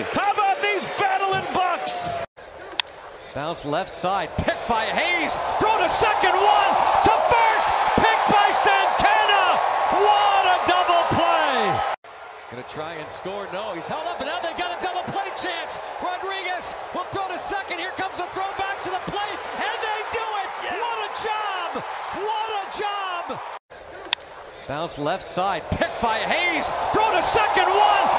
How about these battling Bucs? Bounce left side, picked by Hayes. Throw to second, one to first, picked by Santana. What a double play! Gonna try and score. No, he's held up, and now they've got a double play chance. Rodriguez will throw to second. Here comes the throw back to the plate, and they do it. What a job! What a job! Bounce left side, picked by Hayes. Throw to second, one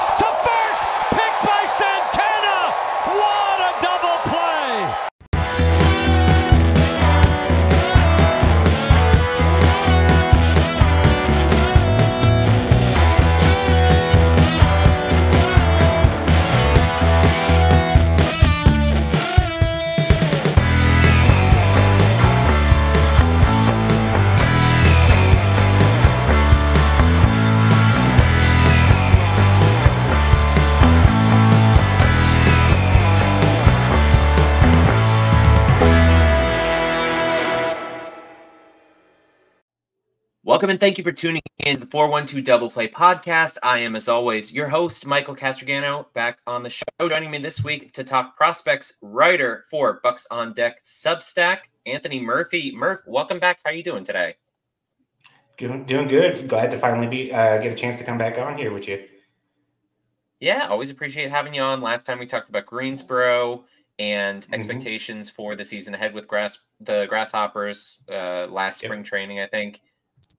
Welcome and thank you for tuning in to the 412 Double Play podcast. I am, as always, your host, Michael Castrogano, back on the show. Joining me this week to talk prospects, writer for Bucs on Deck Substack, Anthony Murphy. Murph, welcome back. How are you doing today? Doing, doing good. Glad to finally be uh, get a chance to come back on here with you. Yeah, always appreciate having you on. Last time we talked about Greensboro and Mhm. expectations for the season ahead with grass the Grasshoppers uh, last Yep. spring training, I think.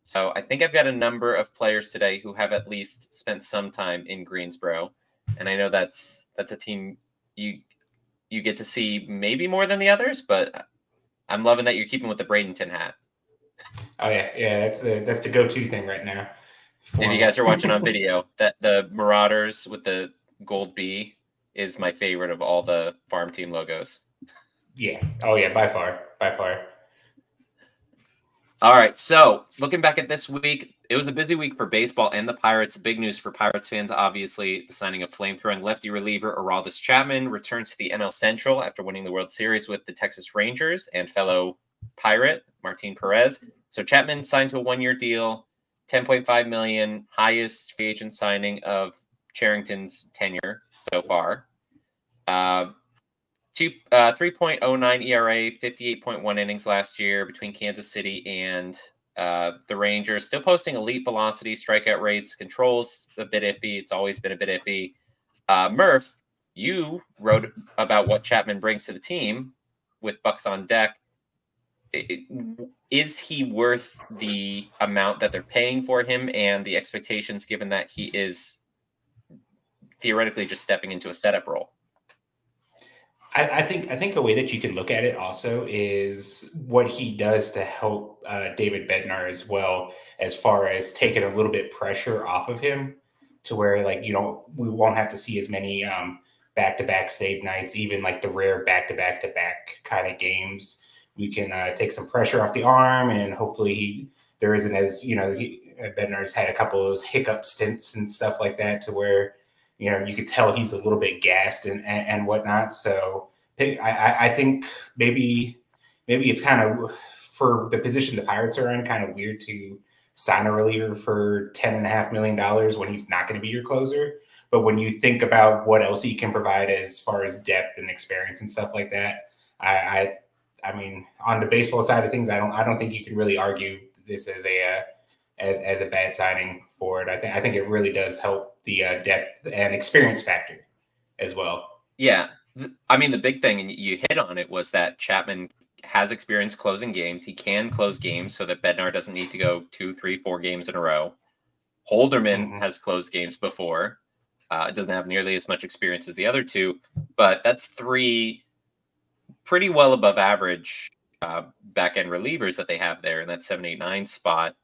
So I think I've got a number of players today who have at least spent some time in Greensboro, and I know that's that's a team you you get to see maybe more than the others, but I'm loving that you're keeping with the Bradenton hat. Oh yeah, yeah. That's the that's the go to thing right now. If you guys are watching on video, that the Marauders with the gold B is my favorite of all the farm team logos. yeah. Oh yeah, by far, by far. All right. So looking back at this week, it was a busy week for baseball and the Pirates. Big news for Pirates fans, obviously, the signing of flamethrowing lefty reliever Aroldis Chapman returns to the NL Central after winning the World Series with the Texas Rangers and fellow Pirate Martin Perez. So Chapman signed to a one-year deal, 10.5 million, highest free agent signing of Cherington's tenure so far. Uh, two uh 3.09 ERA, 58.1 innings last year between Kansas City and uh the Rangers. Still posting elite velocity, strikeout rates, controls a bit iffy. It's always been a bit iffy. Uh Murph, you wrote about what Chapman brings to the team with Bucs on deck. Is he worth the amount that they're paying for him and the expectations given that he is theoretically just stepping into a setup role? I, I think I think a way that you can look at it also is what he does to help uh, David Bednar as well, as far as taking a little bit pressure off of him, to where like you don't we won't have to see as many um, back-to-back save nights, even like the rare back-to-back-to-back kind of games. We can uh, take some pressure off the arm, and hopefully he there isn't as you know he, Bednar's had a couple of those hiccup stints and stuff like that, to where you know you could tell he's a little bit gassed and and, and whatnot. So I, I think maybe maybe it's kind of for the position the Pirates are in, kind of weird to sign a reliever for ten and a half million dollars when he's not going to be your closer. But when you think about what else he can provide as far as depth and experience and stuff like that, I, I I mean, on the baseball side of things, I don't I don't think you can really argue this as a uh, as as a bad signing for it. I think I think it really does help the uh, depth and experience factor as well. Yeah. I mean, the big thing, and you hit on it, was that Chapman has experience closing games. He can close games so that Bednar doesn't need to go two, three, four games in a row. Holderman Mhm. has closed games before. Uh, doesn't have nearly as much experience as the other two, but that's three pretty well above average uh, back end relievers that they have there in that seven, eight, nine spot.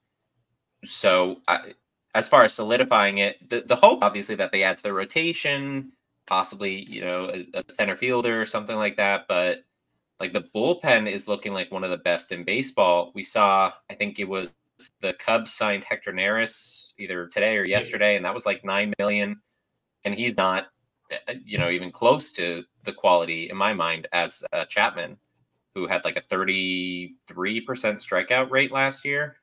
So, I, as far as solidifying it, the, the hope obviously that they add to the rotation, possibly you know a, a center fielder or something like that. But like the bullpen is looking like one of the best in baseball. We saw, I think it was the Cubs signed Hector Neris either today or yesterday, and that was like nine million, and he's not, uh, you know, even close to the quality in my mind as uh, Chapman, who had like a thirty-three percent strikeout rate last year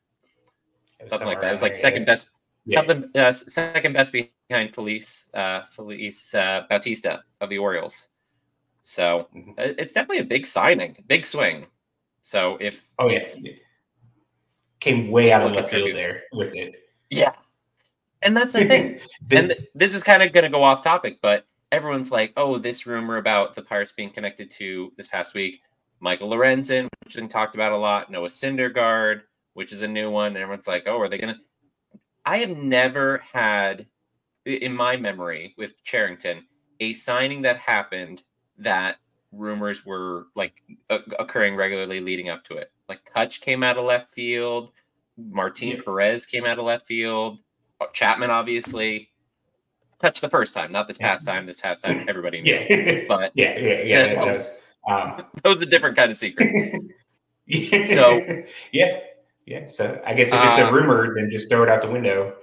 something like that. It was like second best, Yeah. something uh, second best behind Felix uh, Felix uh, Bautista of the Orioles. So Mhm. uh, it's definitely a big signing, big swing. So if Oh yeah, came way out of left field there with it. yeah, and that's the thing. The- and th- this is kind of going to go off topic, but everyone's like, "Oh, this rumor about the Pirates being connected to this past week, Michael Lorenzen, which has been talked about a lot, Noah Syndergaard, which is a new one." And everyone's like, "Oh, are they going to?" I have never had, in my memory, with Cherington, a signing that happened that rumors were like occurring regularly leading up to it. Like Kutch came out of left field, Martin Yeah. Perez came out of left field, uh, Chapman obviously. Kutch the first time, not this past time. This past time, everybody knew. yeah, But yeah, yeah, yeah. That was, um, that was a different kind of secret. yeah. So- yeah, yeah. So I guess if it's a Uh, rumor, then just throw it out the window.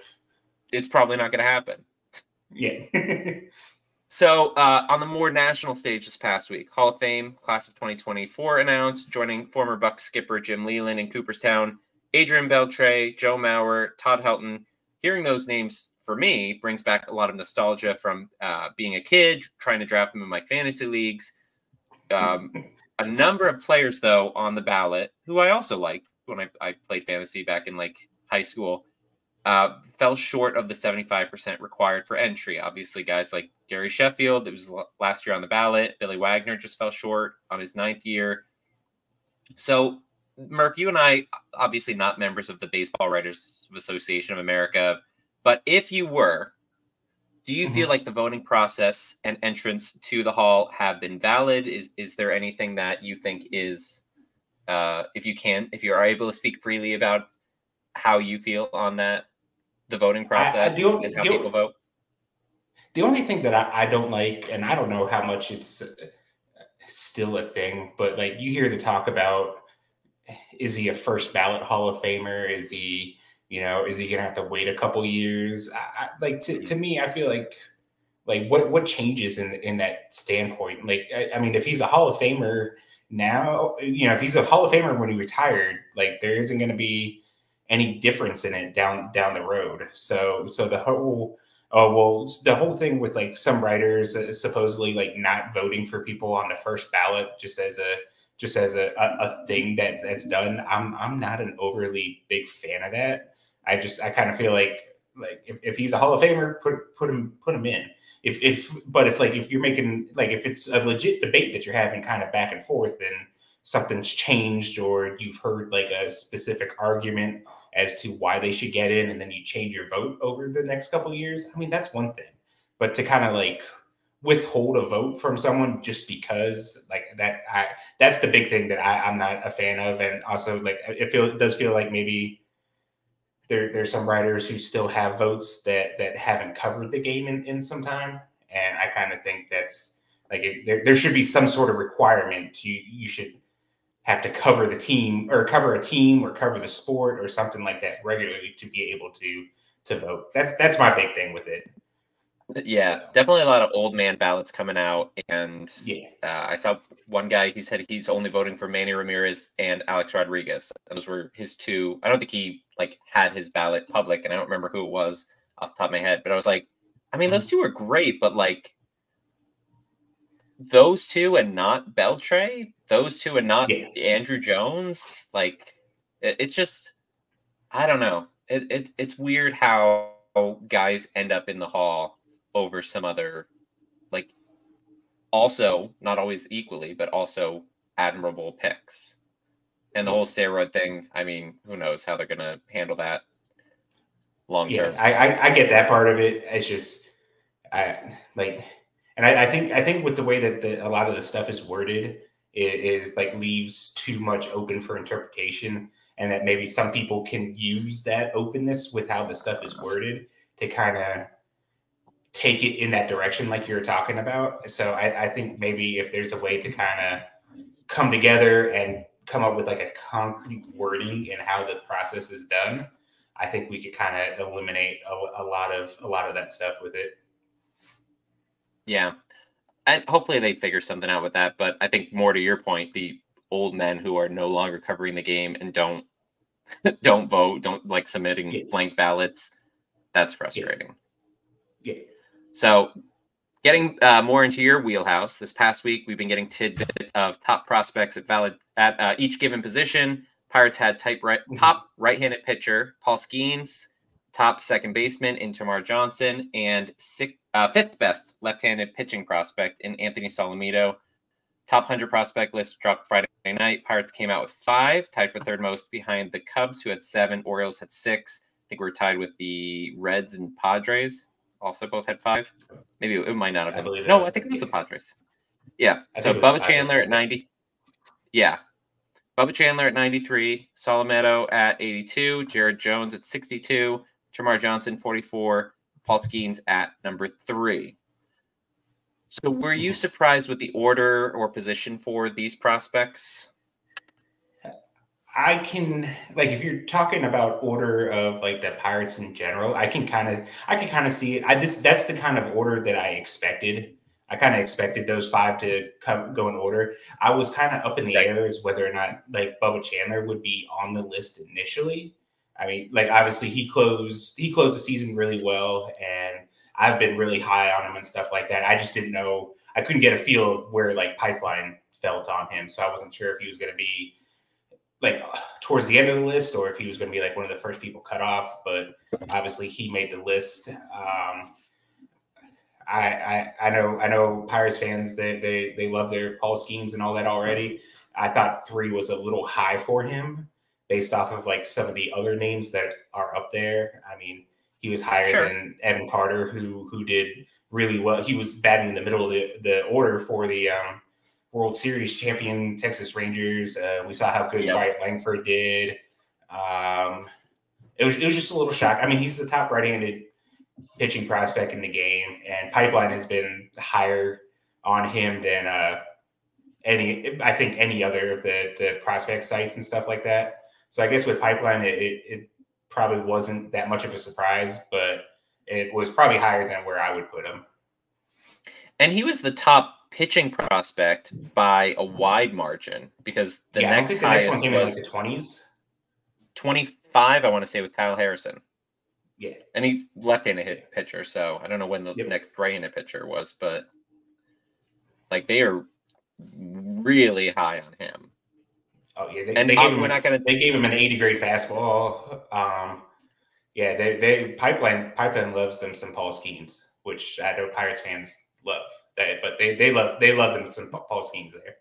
It's probably not going to happen. Yeah. So, uh, on the more national stage this past week, Hall of Fame class of 2024 announced, joining former Bucs skipper Jim Leyland in Cooperstown, Adrian Beltre, Joe Mauer, Todd Helton. Hearing those names for me brings back a lot of nostalgia from uh, being a kid, trying to draft them in my fantasy leagues. Um, a number of players, though, on the ballot who I also liked when I, I played fantasy back in like high school uh, fell short of the 75% required for entry. Obviously, guys like Gary Sheffield, it was last year on the ballot. Billy Wagner just fell short on his ninth year. So, Murph, you and I, obviously not members of the Baseball Writers Association of America, but if you were, do you feel like the voting process and entrance to the hall have been valid? Is is there anything that you think is, uh, if you can, if you are able to speak freely about how you feel on that, the voting process the only- and how the people vote? The only thing that I, I don't like, and I don't know how much it's uh, still a thing, but like you hear the talk about is he a first ballot Hall of Famer? Is he, you know, is he gonna have to wait a couple years? I, I, like to, to me, I feel like like what what changes in in that standpoint? Like I, I mean, if he's a Hall of Famer now, you know, if he's a Hall of Famer when he retired, like there isn't gonna be any difference in it down down the road. So so the whole oh well the whole thing with like some writers uh, supposedly like not voting for people on the first ballot just as a just as a, a, a thing that that's done i'm i'm not an overly big fan of that i just i kind of feel like like if, if he's a hall of famer put put him put him in if if but if like if you're making like if it's a legit debate that you're having kind of back and forth then something's changed or you've heard like a specific argument as to why they should get in and then you change your vote over the next couple years i mean that's one thing. But to kind of like withhold a vote from someone just because like that i that's the big thing that I, i'm not a fan of and also like it feel it does feel like maybe there there's some writers who still have votes that that haven't covered the game in, in some time and i kind of think that's like it, there, there should be some sort of requirement you you should have to cover the team or cover a team or cover the sport or something like that regularly to be able to to vote. That's that's my big thing with it. Yeah, So- definitely a lot of old man ballots coming out, and Yeah. uh, I saw one guy. He said he's only voting for Manny Ramirez and Alex Rodriguez. Those were his two. I don't think he like had his ballot public, and I don't remember who it was off the top of my head. But I was like, I mean, hmm. those two are great, but like those two and not Beltre, those two and not Yeah. Andruw Jones, like it, it's just I don't know. It, it it's weird how guys end up in the hall over some other like also not always equally but also admirable picks and the whole steroid thing i mean who knows how they're gonna handle that long Yeah, term I, I I get that part of it. It's just I like, and I, I think I think with the way that the, a lot of the stuff is worded, it is like leaves too much open for interpretation, and that maybe some people can use that openness with how the stuff is worded to kind of take it in that direction, like you're talking about. So I, I think maybe if there's a way to kind of come together and come up with like a concrete wording in how the process is done, I think we could kind of eliminate a, a lot of a lot of that stuff with it. yeah and hopefully they figure something out with that but i think more to your point the old men who are no longer covering the game and don't don't vote don't like submitting Yeah. blank ballots that's frustrating Yeah. So, getting uh, more into your wheelhouse, this past week we've been getting tidbits of top prospects at valid at uh, each given position. Pirates had type right, Mm-hmm. top right-handed pitcher Paul Skenes, top second baseman in Termarr Johnson, and six, uh, fifth best left-handed pitching prospect in Anthony Solometo. Top 100 prospect list dropped Friday night. Pirates came out with five, tied for third most behind the Cubs, who had seven. Orioles had six. I think we're tied with the Reds and Padres. Also, both had five. Maybe it might not have been. that no, I think it was the Padres. Yeah. I so Bubba Chandler at 90. Yeah. Bubba Chandler at 93, Solometo at 82, Jared Jones at 62, Termarr Johnson 44, Paul Skenes at number three. So were you surprised with the order or position for these prospects? I can like if you're talking about order of like the pirates in general, I can kind of I can kind of see it. I this that's the kind of order that I expected. I kind of expected those five to come go in order. I was kind of up in the air as whether or not like Bubba Chandler would be on the list initially. I mean, like obviously he closed he closed the season really well, and I've been really high on him and stuff like that. I just didn't know I couldn't get a feel of where like pipeline felt on him, so I wasn't sure if he was going to be like towards the end of the list or if he was going to be like one of the first people cut off. But obviously he made the list. Um, I, I I know I know Pirates fans they they they love their Paul Skenes and all that already. I thought three was a little high for him based off of like some of the other names that are up there. I mean, he was higher Sure. than Evan Carter, who who did really well. He was batting in the middle of the, the order for the um, World Series champion Texas Rangers. Uh, we saw how good Yep. Wyatt Langford did. Um, it was it was just a little shock. I mean, he's the top right-handed pitching prospect in the game, and Pipeline has been higher on him than uh, any I think any other of the the prospect sites and stuff like that. So I guess with Pipeline, it, it, it probably wasn't that much of a surprise, but it was probably higher than where I would put him. And he was the top pitching prospect by a wide margin because the yeah, next think the next one highest came in was like the twenties. 25, I want to say, with Kyle Harrison. Yeah. And he's left-handed hit pitcher, so I don't know when the Yep. next right-handed pitcher was, but like they are really high on him. Oh yeah, they, And they gave him we're not going to. they gave him an 80 grade fastball. Um, yeah, they they pipeline pipeline loves them some Paul Skenes, which I know Pirates fans love. They, but they they love they love them some Paul Skenes there.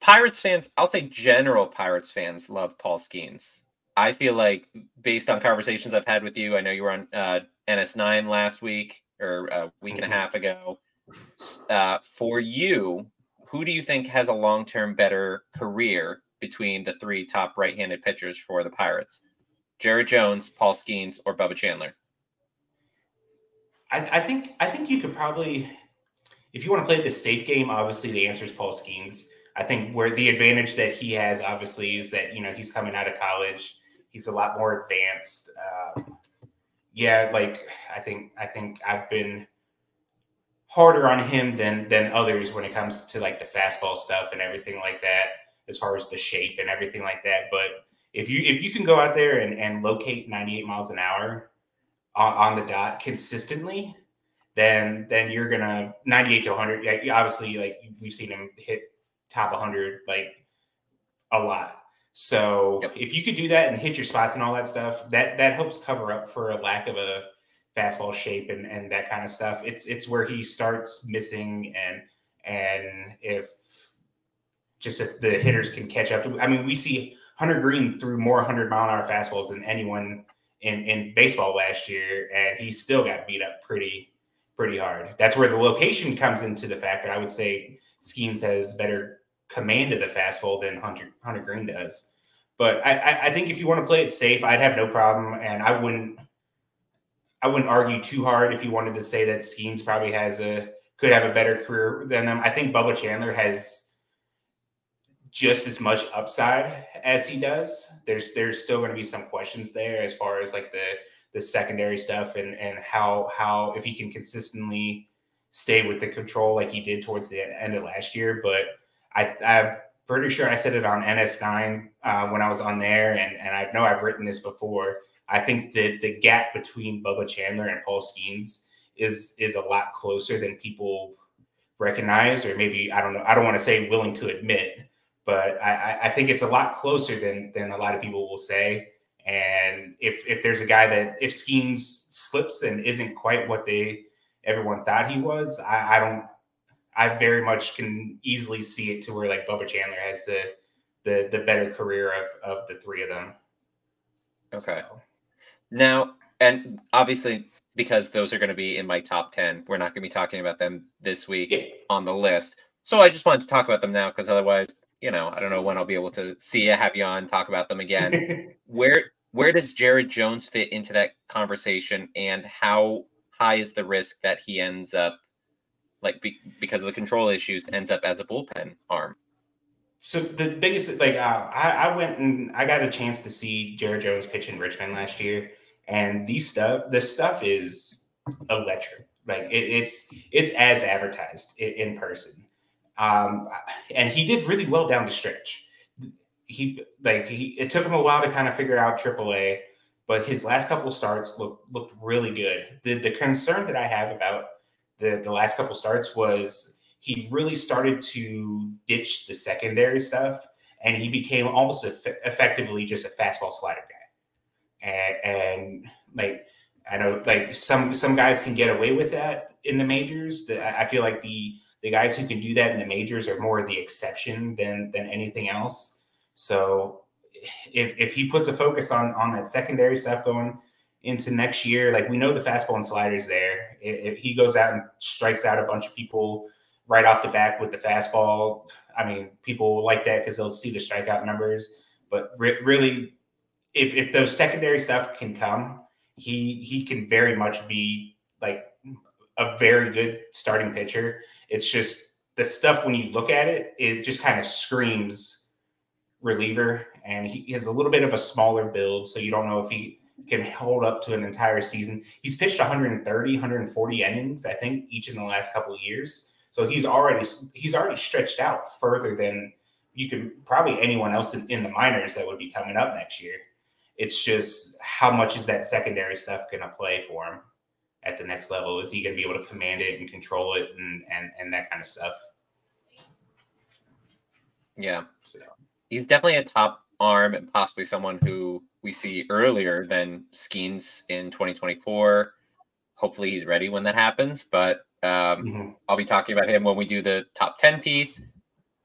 Pirates fans, I'll say general Pirates fans love Paul Skenes. I feel like, based on conversations I've had with you, I know you were on uh, NS9 last week or a week and Mhm. a half ago. Uh, for you, who do you think has a long term better career between the three top right handed pitchers for the Pirates? Jared Jones, Paul Skenes, or Bubba Chandler? I, I think I think you could probably, if you want to play the safe game, obviously the answer is Paul Skenes. I think where the advantage that he has obviously is that you know he's coming out of college, he's a lot more advanced. Um, yeah, like I think I think I've been harder on him than than others when it comes to like the fastball stuff and everything like that, as far as the shape and everything like that. But if you if you can go out there and, and locate 98 miles an hour on, on the dot consistently, then then you're gonna 98 to 100. Yeah, obviously, like we've seen him hit top 100 like a lot. So Yep. if you could do that and hit your spots and all that stuff, that that helps cover up for a lack of a fastball shape and and that kind of stuff. It's it's where he starts missing and and if just if the hitters can catch up to. I mean, we see Hunter Greene threw more 100 mile an hour fastballs than anyone in in baseball last year, and he still got beat up pretty pretty hard. That's where the location comes into the factor. I would say Skenes has better command of the fastball than Hunter Hunter Greene does. But I, I, think if you want to play it safe, I'd have no problem, and I wouldn't I wouldn't argue too hard if you wanted to say that Skenes probably has a could have a better career than them. I think Bubba Chandler has just as much upside as he does. There's there's still going to be some questions there as far as like the the secondary stuff and and how how if he can consistently stay with the control like he did towards the end of last year. But I I'm pretty sure I said it on NS9 uh, when I was on there, and and I know I've written this before. I think that the gap between Bubba Chandler and Paul Skenes is is a lot closer than people recognize, or maybe I don't know. I don't want to say willing to admit, but I, I think it's a lot closer than than a lot of people will say. And if if there's a guy that if Skenes slips and isn't quite what they everyone thought he was, I, I don't. I very much can easily see it to where like Bubba Chandler has the the the better career of of the three of them. Okay. So. Now, and obviously because those are going to be in my top 10. We're not going to be talking about them this week yeah. on the list. So I just wanted to talk about them now because otherwise, you know, I don't know when I'll be able to see you, have you on, talk about them again. where where does Jared Jones fit into that conversation and how high is the risk that he ends up like be, because of the control issues ends up as a bullpen arm? So the biggest like uh, I, I went and I got a chance to see Jared Jones pitch in Richmond last year and these stuff this stuff is electric like it, it's it's as advertised in, in person um and he did really well down the stretch he like he it took him a while to kind of figure out AAA, but his last couple starts looked looked really good. The the concern that I have about the the last couple starts was he really started to ditch the secondary stuff, and he became almost eff- effectively just a fastball slider guy and, and like I know like some some guys can get away with that in the majors. I feel like the the guys who can do that in the majors are more the exception than than anything else. So if if he puts a focus on on that secondary stuff going into next year, like we know the fastball and sliders there. If, he goes out and strikes out a bunch of people right off the back with the fastball, I mean, people like that because they'll see the strikeout numbers. But re- really, if if those secondary stuff can come, he he can very much be like a very good starting pitcher. It's just the stuff when you look at it, it just kind of screams reliever, and he has a little bit of a smaller build, so you don't know if he can hold up to an entire season. He's pitched 130, 140 innings, I think, each in the last couple of years. So he's already he's already stretched out further than you can probably anyone else in, in the minors that would be coming up next year. It's just how much is that secondary stuff going to play for him at the next level? Is he going to be able to command it and control it and and and that kind of stuff? Yeah, so. he's definitely a top arm and possibly someone who we see earlier than Skenes in 2024. Hopefully, he's ready when that happens. But um, mm-hmm. I'll be talking about him when we do the top 10 piece.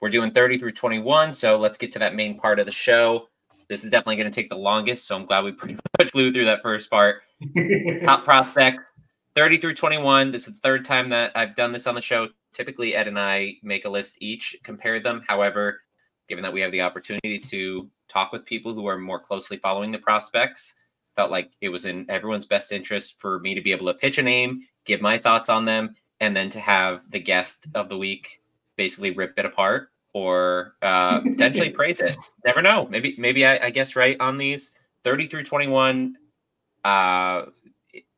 We're doing 30 through 21. So let's get to that main part of the show. This is definitely going to take the longest, so I'm glad we pretty much flew through that first part. Top prospects, 30 through 21. This is the third time that I've done this on the show. Typically, Ed and I make a list each, compare them. However, given that we have the opportunity to talk with people who are more closely following the prospects, felt like it was in everyone's best interest for me to be able to pitch a name, give my thoughts on them, and then to have the guest of the week basically rip it apart or uh, potentially praise it. Never know. Maybe maybe I, I, guess right on these thirty through twenty one. Uh,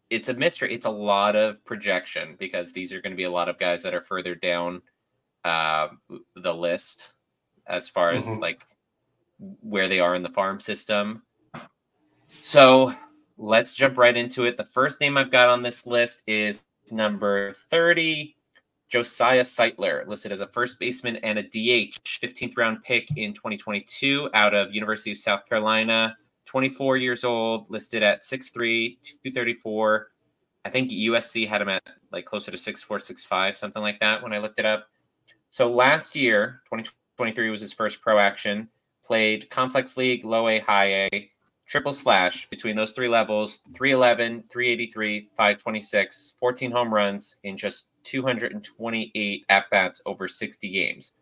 it's a mystery. It's a lot of projection because these are going to be a lot of guys that are further down uh, the list as far as mm-hmm. like where they are in the farm system. So let's jump right into it. The first name I've got on this list is number 30, Josiah Sightler, listed as a first baseman and a DH, 15th round pick in 2022 out of University of South Carolina. 24 years old, listed at 6'3, 234. I think USC had him at like closer to 6'4, 6'5, something like that when I looked it up. So last year, 2023 was his first pro action. Played complex league, low A, high A, triple slash between those three levels 311, 383, 526, 14 home runs in just 228 at bats over 60 games.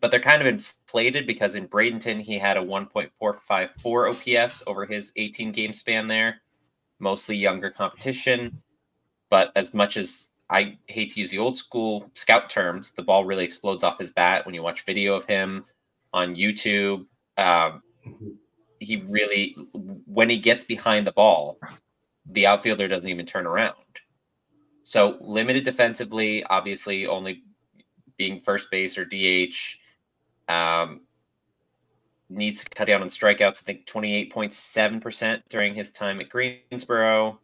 But they're kind of inflated because in Bradenton, he had a 1.454 OPS over his 18 game span there, mostly younger competition. But as much as I hate to use the old school scout terms, the ball really explodes off his bat when you watch video of him on YouTube. Um, he really, when he gets behind the ball, the outfielder doesn't even turn around. So limited defensively, obviously only being first base or DH. Um, needs to cut down on strikeouts. I think 28.7% during his time at Greensboro.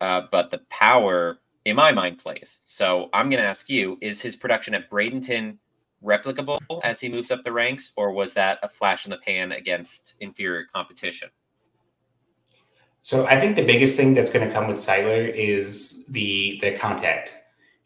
Uh, but the power in my mind, plays. So I'm going to ask you: Is his production at Bradenton replicable as he moves up the ranks, or was that a flash in the pan against inferior competition? So I think the biggest thing that's going to come with Sightler is the the contact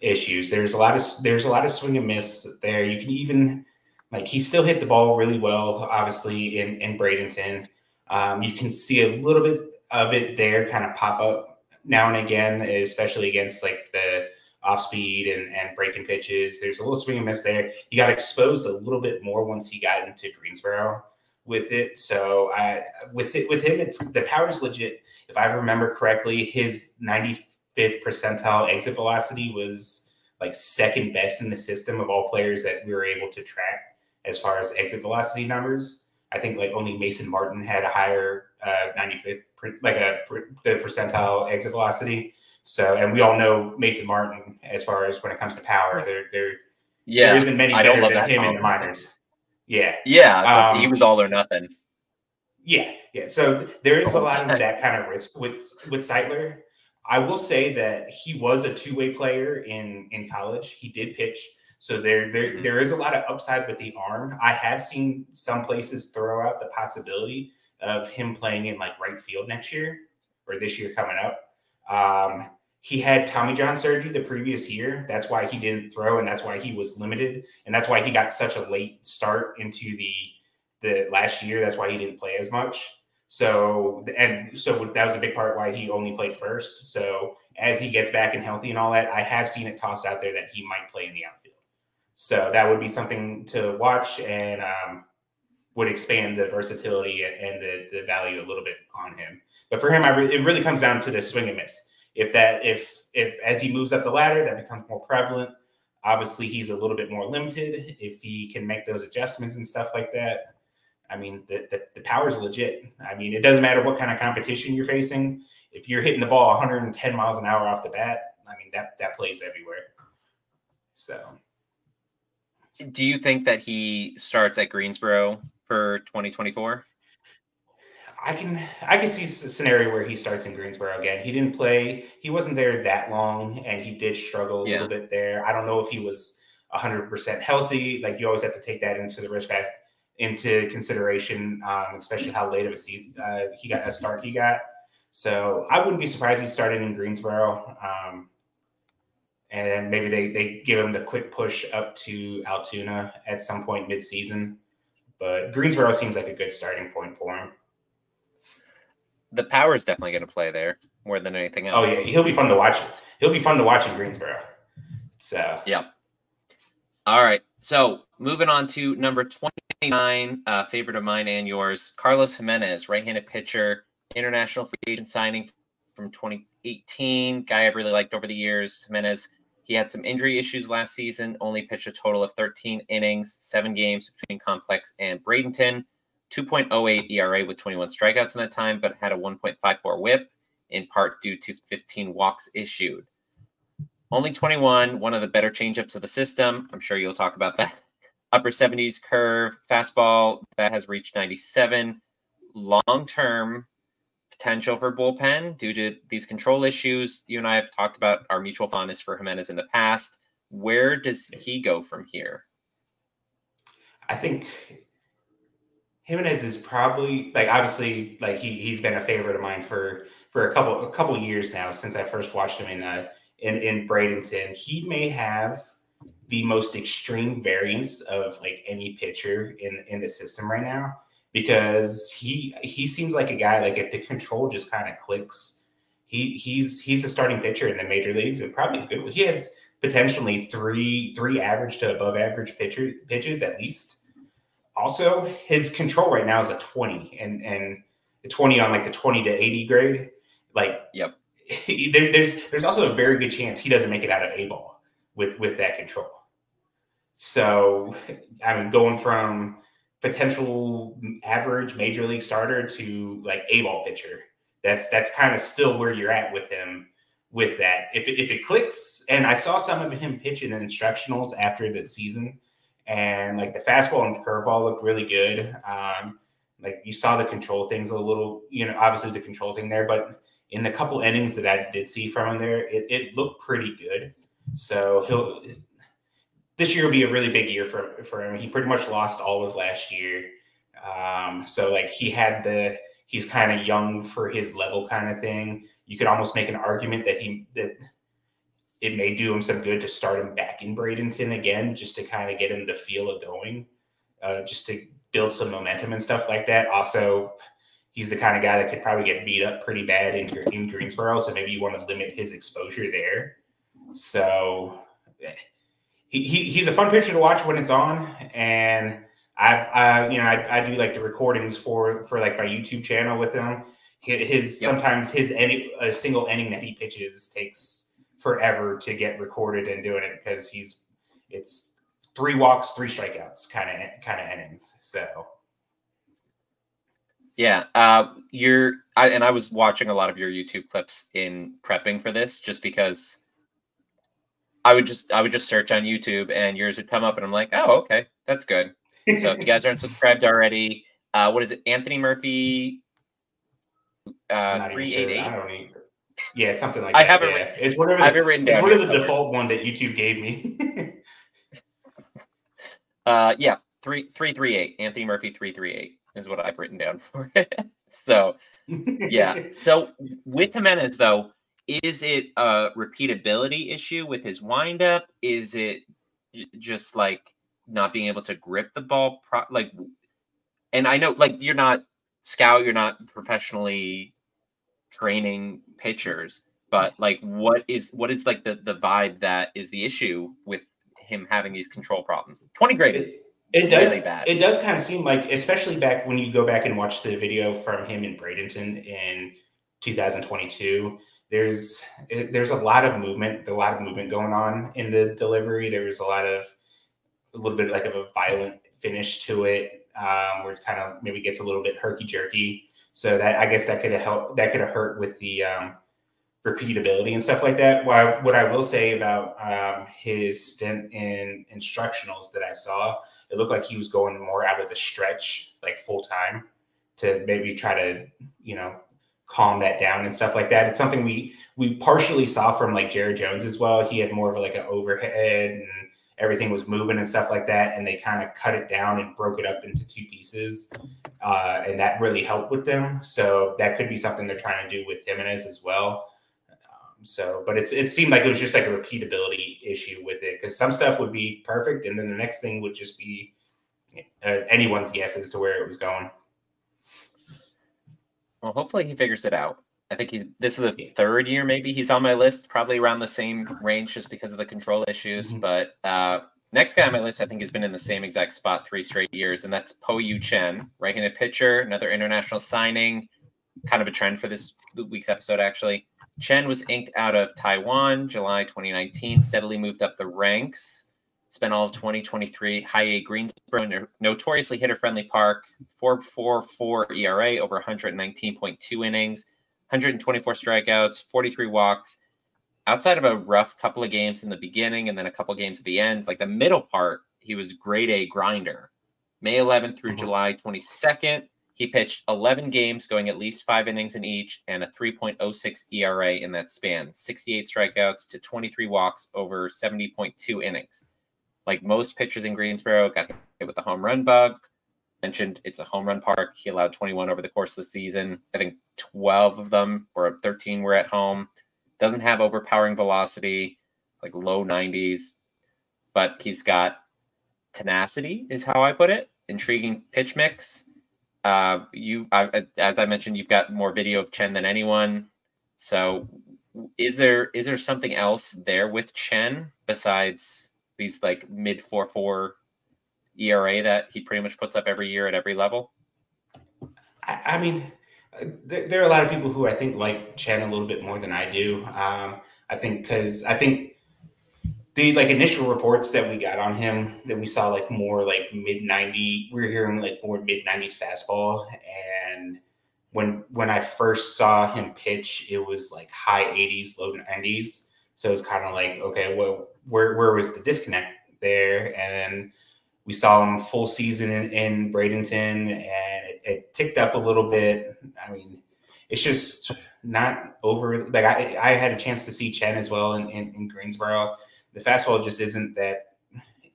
issues. There's a lot of there's a lot of swing and miss there. You can even like he still hit the ball really well, obviously in in Bradenton. Um, you can see a little bit of it there, kind of pop up now and again, especially against like the off speed and, and breaking pitches. There's a little swing and miss there. He got exposed a little bit more once he got into Greensboro with it. So I with it with him, it's the power's legit. If I remember correctly, his 95th percentile exit velocity was like second best in the system of all players that we were able to track as far as exit velocity numbers. I think like only Mason Martin had a higher uh, 95th, like a the percentile exit velocity. So, and we all know Mason Martin as far as when it comes to power, there, there, yeah, there isn't many better than him in the minors. Yeah, yeah, um, he was all or nothing. Yeah, yeah. So there is a lot of that kind of risk with with Sightler. I will say that he was a two way player in in college. He did pitch so there, there, mm-hmm. there is a lot of upside with the arm. I have seen some places throw out the possibility of him playing in like right field next year or this year coming up. Um, he had Tommy John surgery the previous year. That's why he didn't throw, and that's why he was limited, and that's why he got such a late start into the the last year. That's why he didn't play as much. So and so that was a big part why he only played first. So as he gets back and healthy and all that, I have seen it tossed out there that he might play in the outfield. So that would be something to watch and um, would expand the versatility and the, the value a little bit on him. But for him, I re- it really comes down to the swing and miss. If that, if if as he moves up the ladder, that becomes more prevalent. Obviously, he's a little bit more limited. If he can make those adjustments and stuff like that, I mean, the, the, the is legit. I mean, it doesn't matter what kind of competition you're facing. If you're hitting the ball 110 miles an hour off the bat, I mean, that that plays everywhere. So do you think that he starts at Greensboro for 2024? I can I can see a scenario where he starts in Greensboro again. He didn't play, he wasn't there that long, and he did struggle a yeah. little bit there. I don't know if he was 100% healthy. Like you always have to take that into the risk factor into consideration, um, especially how late of a season uh, he got a start he got. So I wouldn't be surprised he started in Greensboro. Um, and maybe they they give him the quick push up to Altoona at some point mid-season. But Greensboro seems like a good starting point for him. The power is definitely going to play there more than anything else. Oh yeah, he'll be fun to watch. He'll be fun to watch in Greensboro. So yeah. All right. So moving on to number twenty-nine, uh, favorite of mine and yours, Carlos Jimenez, right-handed pitcher, international free agent signing from 2018. Guy I've really liked over the years. Jimenez. he had some injury issues last season, only pitched a total of 13 innings, seven games between Complex and Bradenton, 2.08 ERA with 21 strikeouts in that time, but had a 1.54 whip, in part due to 15 walks issued. Only 21, one of the better changeups of the system. I'm sure you'll talk about that. Upper 70s curve, fastball that has reached 97. Long term, potential for bullpen due to these control issues. You and I have talked about our mutual fondness for Jimenez in the past. Where does he go from here? I think Jimenez is probably like obviously like he he's been a favorite of mine for for a couple a couple years now since I first watched him in uh in in Bradenton. He may have the most extreme variance of like any pitcher in in the system right now because he he seems like a guy like if the control just kind of clicks, he he's he's a starting pitcher in the major leagues and probably good. He has potentially three three average to above average pitcher pitches at least. Also, his control right now is a 20 and and a 20 on like the 20 to 80 grade. Like yep. there, there's there's also a very good chance he doesn't make it out of A ball with with that control. So I mean going from potential average major league starter to like a ball pitcher. That's that's kind of still where you're at with him with that. If it, if it clicks, and I saw some of him pitch in instructionals after the season, and like the fastball and curveball looked really good. Um, like you saw the control things a little, you know, obviously the control thing there, but in the couple innings that I did see from him there, it, it looked pretty good. So he'll this year will be a really big year for for him. He pretty much lost all of last year. Um, so like he had the he's kind of young for his level kind of thing. You could almost make an argument that he that it may do him some good to start him back in Bradenton again, just to kind of get him the feel of going, uh, just to build some momentum and stuff like that. Also, he's the kind of guy that could probably get beat up pretty bad in, in Greensboro. So maybe you want to limit his exposure there. So he, he he's a fun pitcher to watch when it's on. And I've, uh, you know, I, I do like the recordings for, for like my YouTube channel with him. His, yep. sometimes his any a single inning that he pitches takes forever to get recorded and doing it because he's it's three walks, three strikeouts kind of kind of innings. So yeah, uh, you're, I, and I was watching a lot of your YouTube clips in prepping for this, just because I would just, I would just search on YouTube, and yours would come up, and I'm like, oh, okay, that's good. so if you guys aren't subscribed already, uh, what is it, Anthony Murphy? Uh, three eight eight. Yeah, something like I that. Haven't, yeah. It's whatever. The, I have it written It's whatever the default one that YouTube gave me. uh, yeah, three three three eight. Anthony Murphy three three eight is what I've written down for it. so, yeah. So with Jimenez, though, is it a repeatability issue with his windup? Is it just like not being able to grip the ball? Pro- like, and I know, like, you're not scout, you're not professionally training pitchers, but like, what is what is like the the vibe that is the issue with him having these control problems? Twenty grade is it does. Really bad. It does kind of seem like, especially back when you go back and watch the video from him in Bradenton in 2022. There's there's a lot of movement, a lot of movement going on in the delivery. There's a lot of a little bit like of a violent finish to it, um, where it kind of maybe gets a little bit herky jerky. So that I guess that could have helped. That could have hurt with the um, repeatability and stuff like that. Well, what I will say about um, his stint in instructionals that I saw it looked like he was going more out of the stretch, like full time, to maybe try to, you know, calm that down and stuff like that. It's something we we partially saw from like Jared Jones as well. He had more of like an overhead and everything was moving and stuff like that, and they kind of cut it down and broke it up into two pieces, uh, and that really helped with them. So that could be something they're trying to do with Jimenez as well. So, but it's it seemed like it was just like a repeatability issue with it because some stuff would be perfect, and then the next thing would just be uh, anyone's guess as to where it was going. Well, hopefully he figures it out. I think he's this is the third year maybe he's on my list, probably around the same range just because of the control issues. Mm-hmm. But uh, next guy on my list, I think, has been in the same exact spot three straight years, and that's Po Yu Chen, right-handed pitcher, another international signing, kind of a trend for this week's episode actually. Chen was inked out of Taiwan July 2019, steadily moved up the ranks. Spent all of 2023 high A Greensboro, notoriously hitter friendly park, 4.44 ERA over 119.2 innings, 124 strikeouts, 43 walks. Outside of a rough couple of games in the beginning and then a couple of games at the end, like the middle part, he was grade A grinder. May 11th through mm-hmm. July 22nd, he pitched 11 games, going at least five innings in each, and a 3.06 ERA in that span. 68 strikeouts to 23 walks over 70.2 innings. Like most pitchers in Greensboro, got hit with the home run bug. Mentioned it's a home run park. He allowed 21 over the course of the season. I think 12 of them or 13 were at home. Doesn't have overpowering velocity, like low 90s, but he's got tenacity, is how I put it. Intriguing pitch mix uh, you, I, as I mentioned, you've got more video of Chen than anyone. So, is there is there something else there with Chen besides these like mid four four ERA that he pretty much puts up every year at every level? I, I mean, there are a lot of people who I think like Chen a little bit more than I do. Um, I think because I think the like initial reports that we got on him that we saw like more like mid 90 we were hearing like more mid 90s fastball and when when i first saw him pitch it was like high 80s low 90s so it's kind of like okay well where where was the disconnect there and then we saw him full season in, in bradenton and it, it ticked up a little bit i mean it's just not over like I, I had a chance to see Chen as well in, in, in Greensboro. The fastball just isn't that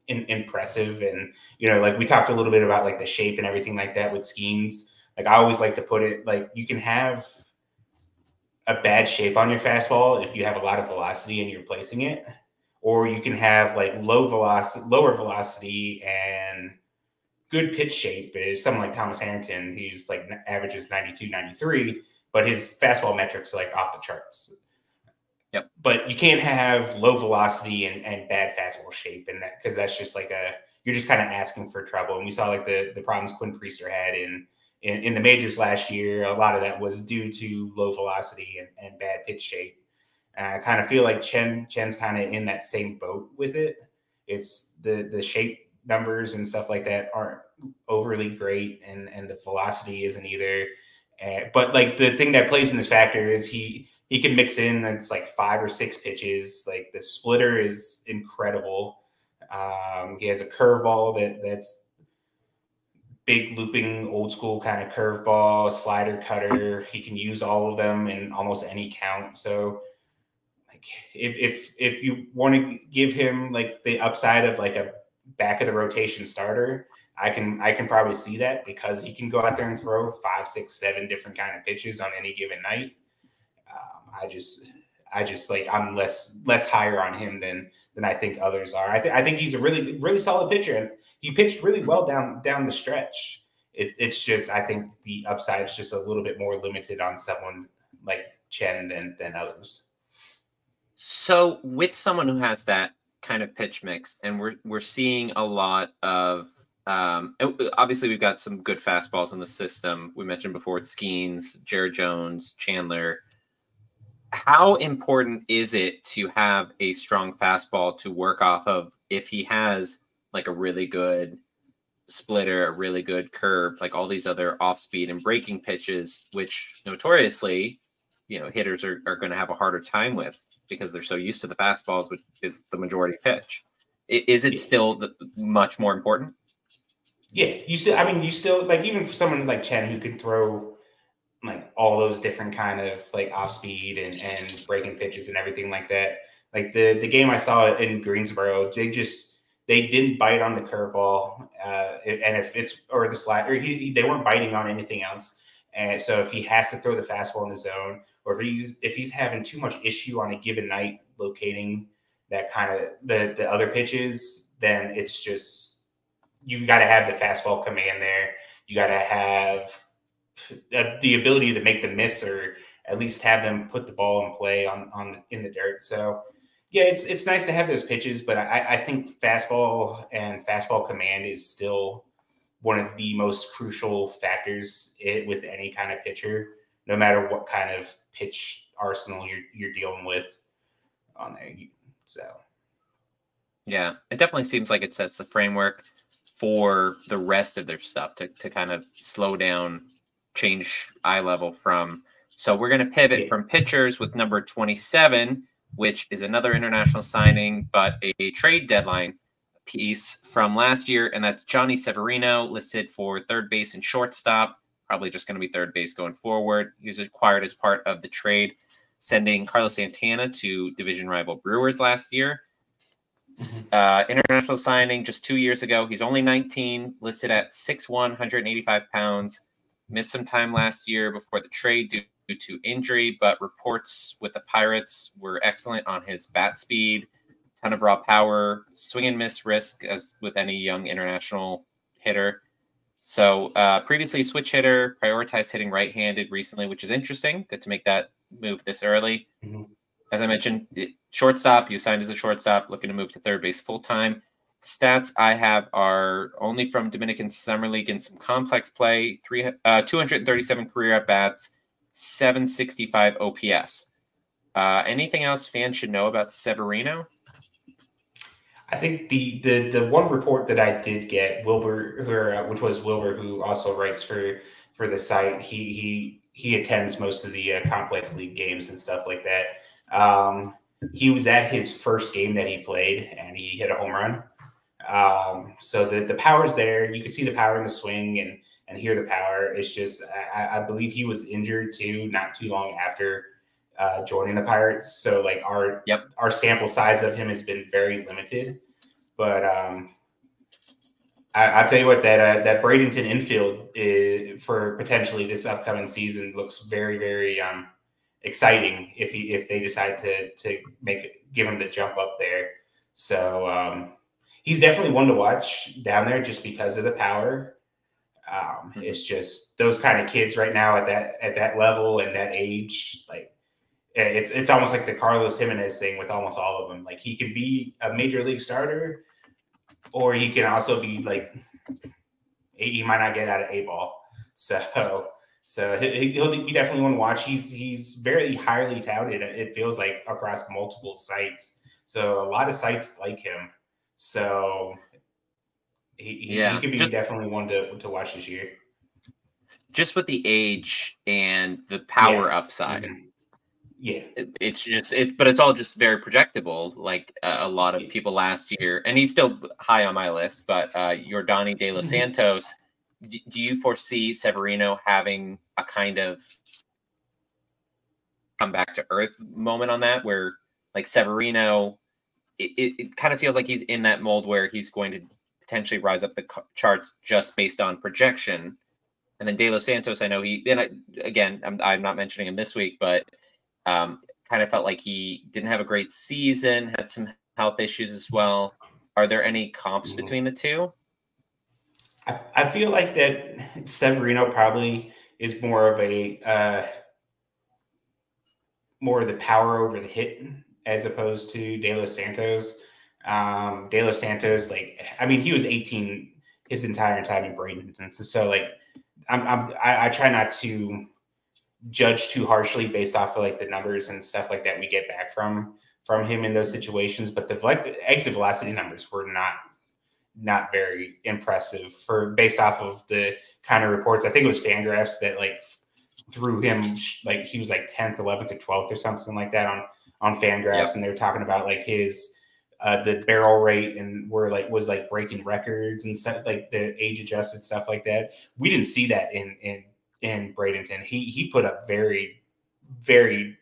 in, impressive. And, you know, like we talked a little bit about like the shape and everything like that with Skenes. Like I always like to put it like you can have a bad shape on your fastball if you have a lot of velocity and you're placing it, or you can have like low velocity, lower velocity and good pitch shape is someone like Thomas Harrington, he's like averages 92, 93, but his fastball metrics are like off the charts. Yep. But you can't have low velocity and, and bad fastball shape, and that because that's just like a you're just kind of asking for trouble. And we saw like the the problems Quinn Priester had in, in in the majors last year. A lot of that was due to low velocity and, and bad pitch shape. And I kind of feel like Chen Chen's kind of in that same boat with it. It's the the shape numbers and stuff like that aren't overly great, and and the velocity isn't either. Uh, but like the thing that plays in this factor is he he can mix in it's like five or six pitches. Like the splitter is incredible. Um, he has a curveball that that's big looping old school kind of curveball, slider cutter. He can use all of them in almost any count. So if if if you want to give him like the upside of like a back of the rotation starter, I can I can probably see that because he can go out there and throw five, six, seven different kind of pitches on any given night. Um, I just I just like I'm less less higher on him than than I think others are. I, th- I think he's a really really solid pitcher and he pitched really well down down the stretch. It, it's just I think the upside is just a little bit more limited on someone like Chen than than others. So with someone who has that kind of pitch mix, and we're we're seeing a lot of um, obviously we've got some good fastballs in the system. We mentioned before it's Skenes, Jared Jones, Chandler how important is it to have a strong fastball to work off of if he has like a really good splitter, a really good curve, like all these other off speed and breaking pitches, which notoriously, you know, hitters are, are going to have a harder time with because they're so used to the fastballs, which is the majority pitch. Is it still the, much more important? Yeah, you still. I mean, you still like even for someone like Chen who could throw like all those different kind of like off speed and, and breaking pitches and everything like that. Like the the game I saw in Greensboro, they just they didn't bite on the curveball, uh, and if it's or the slider, he, he, they weren't biting on anything else. And so if he has to throw the fastball in the zone, or if he's if he's having too much issue on a given night locating that kind of the the other pitches, then it's just you got to have the fastball command there. You got to have uh, the ability to make the miss or at least have them put the ball in play on on in the dirt. So yeah, it's it's nice to have those pitches, but I, I think fastball and fastball command is still one of the most crucial factors it, with any kind of pitcher, no matter what kind of pitch arsenal you're you're dealing with on there. So yeah, it definitely seems like it sets the framework for the rest of their stuff to, to kind of slow down change eye level from. So we're going to pivot from pitchers with number 27, which is another international signing, but a trade deadline piece from last year. And that's Johnny Severino, listed for third base and shortstop. Probably just going to be third base going forward. He was acquired as part of the trade, sending Carlos Santana to division rival Brewers last year. Mm-hmm. Uh, international signing just two years ago. He's only 19, listed at 6'1, 185 pounds missed some time last year before the trade due, due to injury, but reports with the Pirates were excellent on his bat speed, ton of raw power, swing and miss risk as with any young international hitter. So uh, previously switch hitter, prioritized hitting right-handed recently, which is interesting. Good to make that move this early. Mm-hmm. As I mentioned, shortstop, you signed as a shortstop, looking to move to third base full time stats I have are only from Dominican Summer League and some complex play. Three, uh, 237 career at bats, 765 OPS. Uh, anything else fans should know about Severino? I think the the the one report that I did get, Wilbur, who, uh, which was Wilbur, who also writes for for the site. He he he attends most of the uh, complex league games and stuff like that. Um, he was at his first game that he played, and he hit a home run. Um, so the the power's there. You can see the power in the swing, and and hear the power. It's just I, I believe he was injured too, not too long after uh, joining the Pirates. So like our yep. our sample size of him has been very limited. But um, I, will tell you what that uh, that Bradenton infield is, for potentially this upcoming season looks very very um, exciting if he if they decide to to make give him the jump up there. So um, he's definitely one to watch down there just because of the power. Um, mm-hmm. It's just those kind of kids right now at that at that level and that age, like it's it's almost like the Carlos Jimenez thing with almost all of them. Like he can be a major league starter, or he can also be like he might not get out of a ball. So so he'll be definitely one to watch. He's he's very highly touted. It feels like across multiple sites. So a lot of sites like him. So he, yeah, he could be just, definitely one to to watch this year. Just with the age and the power yeah. upside. Mm-hmm yeah. It's just it but it's all just very projectable like uh, a lot of people last year and he's still high on my list but uh Yordany de los mm-hmm. santos do, do you foresee severino having a kind of come back to earth moment on that where like severino it, it, it kind of feels like he's in that mold where he's going to potentially rise up the charts just based on projection? And then de los santos i know he and I, again I'm, I'm not mentioning him this week but um, kind of felt like he didn't have a great season, had some health issues as well. Are there any comps mm-hmm. between the two? I, I feel like that Severino probably is more of a uh, more of the power over the hit as opposed to De Los Santos. Um, De Los Santos, like I mean, he was 18 his entire time in Bradenton, so, so like I'm, I'm I, I try not to judge too harshly based off of like the numbers and stuff like that we get back from from him in those situations. But the like exit velocity numbers were not not very impressive for based off of the kind of reports. I think it was Fangraphs that like threw him like he was like 10th, 11th, or 12th or something like that on on Fangraphs, yep. and they were talking about like his uh, the barrel rate and were like was like breaking records and stuff like the age adjusted stuff like that. We didn't see that in in in Bradenton. He he put up very, very,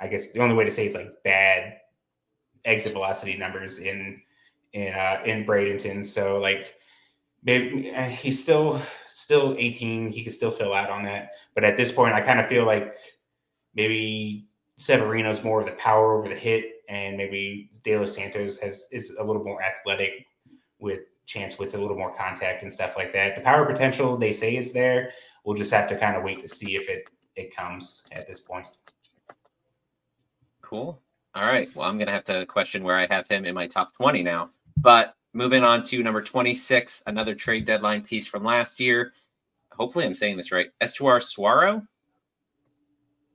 I guess the only way to say it's like bad exit velocity numbers in in uh, in Bradenton. So like maybe uh, he's still still 18. He could still fill out on that. But at this point, I kind of feel like maybe Severino's more of the power over the hit, and maybe De Los Santos has is a little more athletic with chance with a little more contact and stuff like that. The power potential they say is there, we'll just have to kind of wait to see if it it comes at this point. Cool. All right. Well, I'm gonna have to question where I have him in my top 20 now. But moving on to number 26, another trade deadline piece from last year. Hopefully, I'm saying this right. Estuar Suero,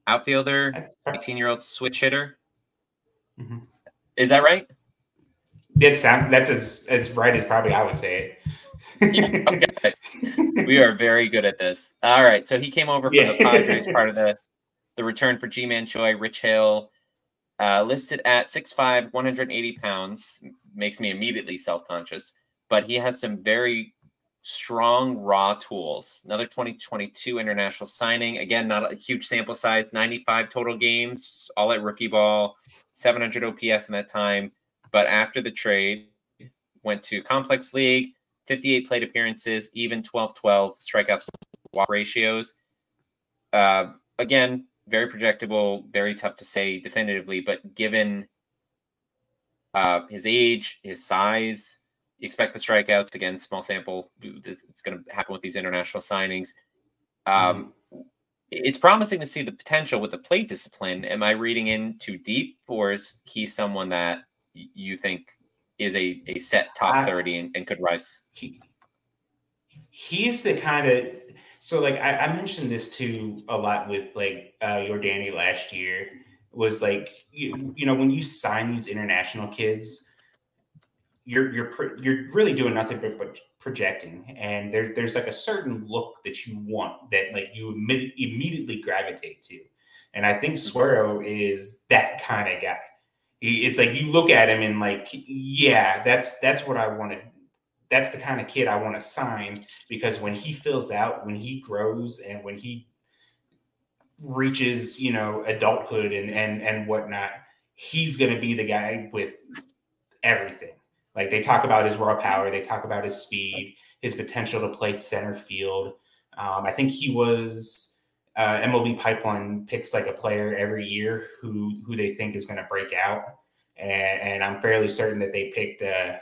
outfielder, 18 year old switch hitter. Mm-hmm. Is that right? That's that's as as right as probably I would say it okay. we are very good at this. All right. So he came over from yeah. the Padres, part of the the return for Ji-Man Choi, Rich Hill, uh, listed at 6'5, 180 pounds. Makes me immediately self conscious, but he has some very strong raw tools. Another 2022 international signing. Again, not a huge sample size, 95 total games, all at rookie ball, 700 OPS in that time. But after the trade, went to complex league, 58 plate appearances, even 12 12 strikeouts walk ratios. Uh, again, very projectable, very tough to say definitively, but given uh, his age, his size, you expect the strikeouts again, small sample. This, it's going to happen with these international signings. Um, mm. It's promising to see the potential with the plate discipline. Am I reading in too deep, or is he someone that you think is a, a set top I, 30 and, and, could rise. He, he's the kind of so like I, I, mentioned this too a lot with like uh Danny last year was like you, you know when you sign these international kids you're you're you're really doing nothing but, but projecting and there's there's like a certain look that you want that like you immediately gravitate to and I think mm-hmm. Is that kind of guy it's like you look at him and like, yeah, that's that's what I want to that's the kind of kid I want to sign because when he fills out, when he grows, and when he reaches, you know, adulthood and and and whatnot, he's to be the guy with everything. Like they talk about his raw power, they talk about his speed, his potential to play center field. Um, I think he was uh, MLB Pipeline picks like a player every year who who they think is going to break out, and, and, I'm fairly certain that they picked uh,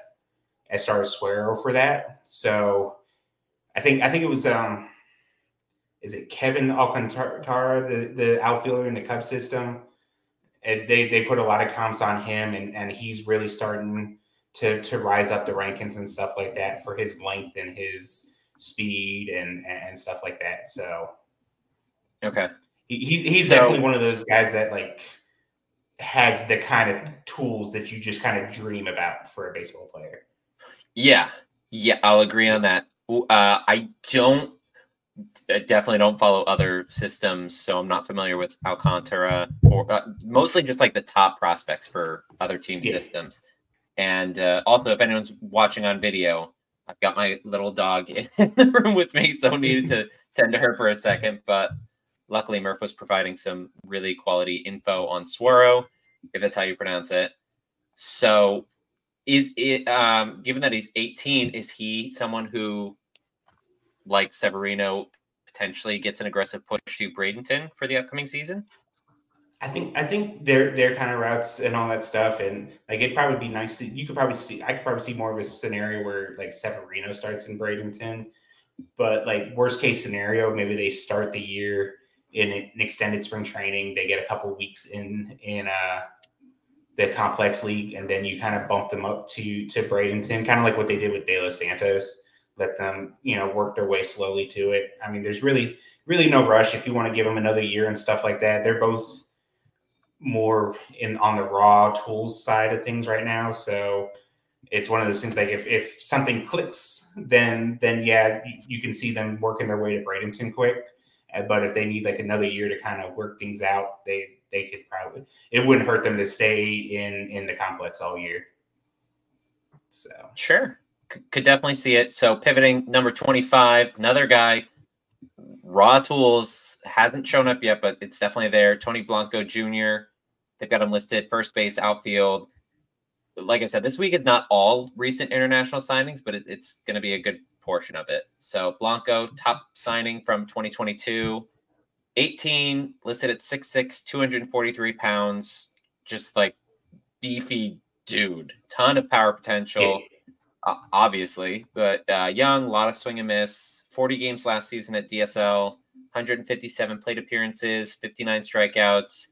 Estuar Suero for that. So I think I think it was um, is it Kevin Alcantara, the the outfielder in the Cubs system. And they they put a lot of comps on him, and and he's really starting to to rise up the rankings and stuff like that for his length and his speed and and stuff like that. So okay, he, he's so, definitely one of those guys that like has the kind of tools that you just kind of dream about for a baseball player. Yeah, yeah, I'll agree on that. Uh, I don't I definitely don't follow other systems, so I'm not familiar with Alcantara or uh, mostly just like the top prospects for other team yeah. systems. And uh, also, if anyone's watching on video, I've got my little dog in the room with me, so needed to tend to her for a second. But luckily, Murph was providing some really quality info on Swaro, if that's how you pronounce it. So, is it um, given that he's 18, is he someone who, like Severino, potentially gets an aggressive push to Bradenton for the upcoming season? I think I think their their kind of routes and all that stuff, and like it'd probably be nice to you could probably see I could probably see more of a scenario where like Severino starts in Bradenton, but like worst case scenario, maybe they start the year in an extended spring training, they get a couple weeks in in uh the complex league, and then you kind of bump them up to to Bradenton, kind of like what they did with De Los Santos. Let them you know work their way slowly to it. I mean, there's really really no rush if you want to give them another year and stuff like that. They're both more in on the raw tools side of things right now. So it's one of those things like if, if something clicks, then then yeah, you, you can see them working their way to Bradenton quick. Uh, but if they need like another year to kind of work things out, they they could probably it wouldn't hurt them to stay in in the complex all year. So sure, C- could definitely see it. So pivoting number twenty five, another guy Raw Tools hasn't shown up yet, but it's definitely there. Tony Blanco Jr. They've got him listed first base, outfield. Like I said, this week is not all recent international signings, but it, it's going to be a good portion of it. So Blanco, top signing from 2022, 18, listed at 6'6, 243 pounds, just like beefy dude. Ton of power potential obviously, but uh, young, a lot of swing and miss. 40 games last season at DSL, 157 plate appearances, 59 strikeouts,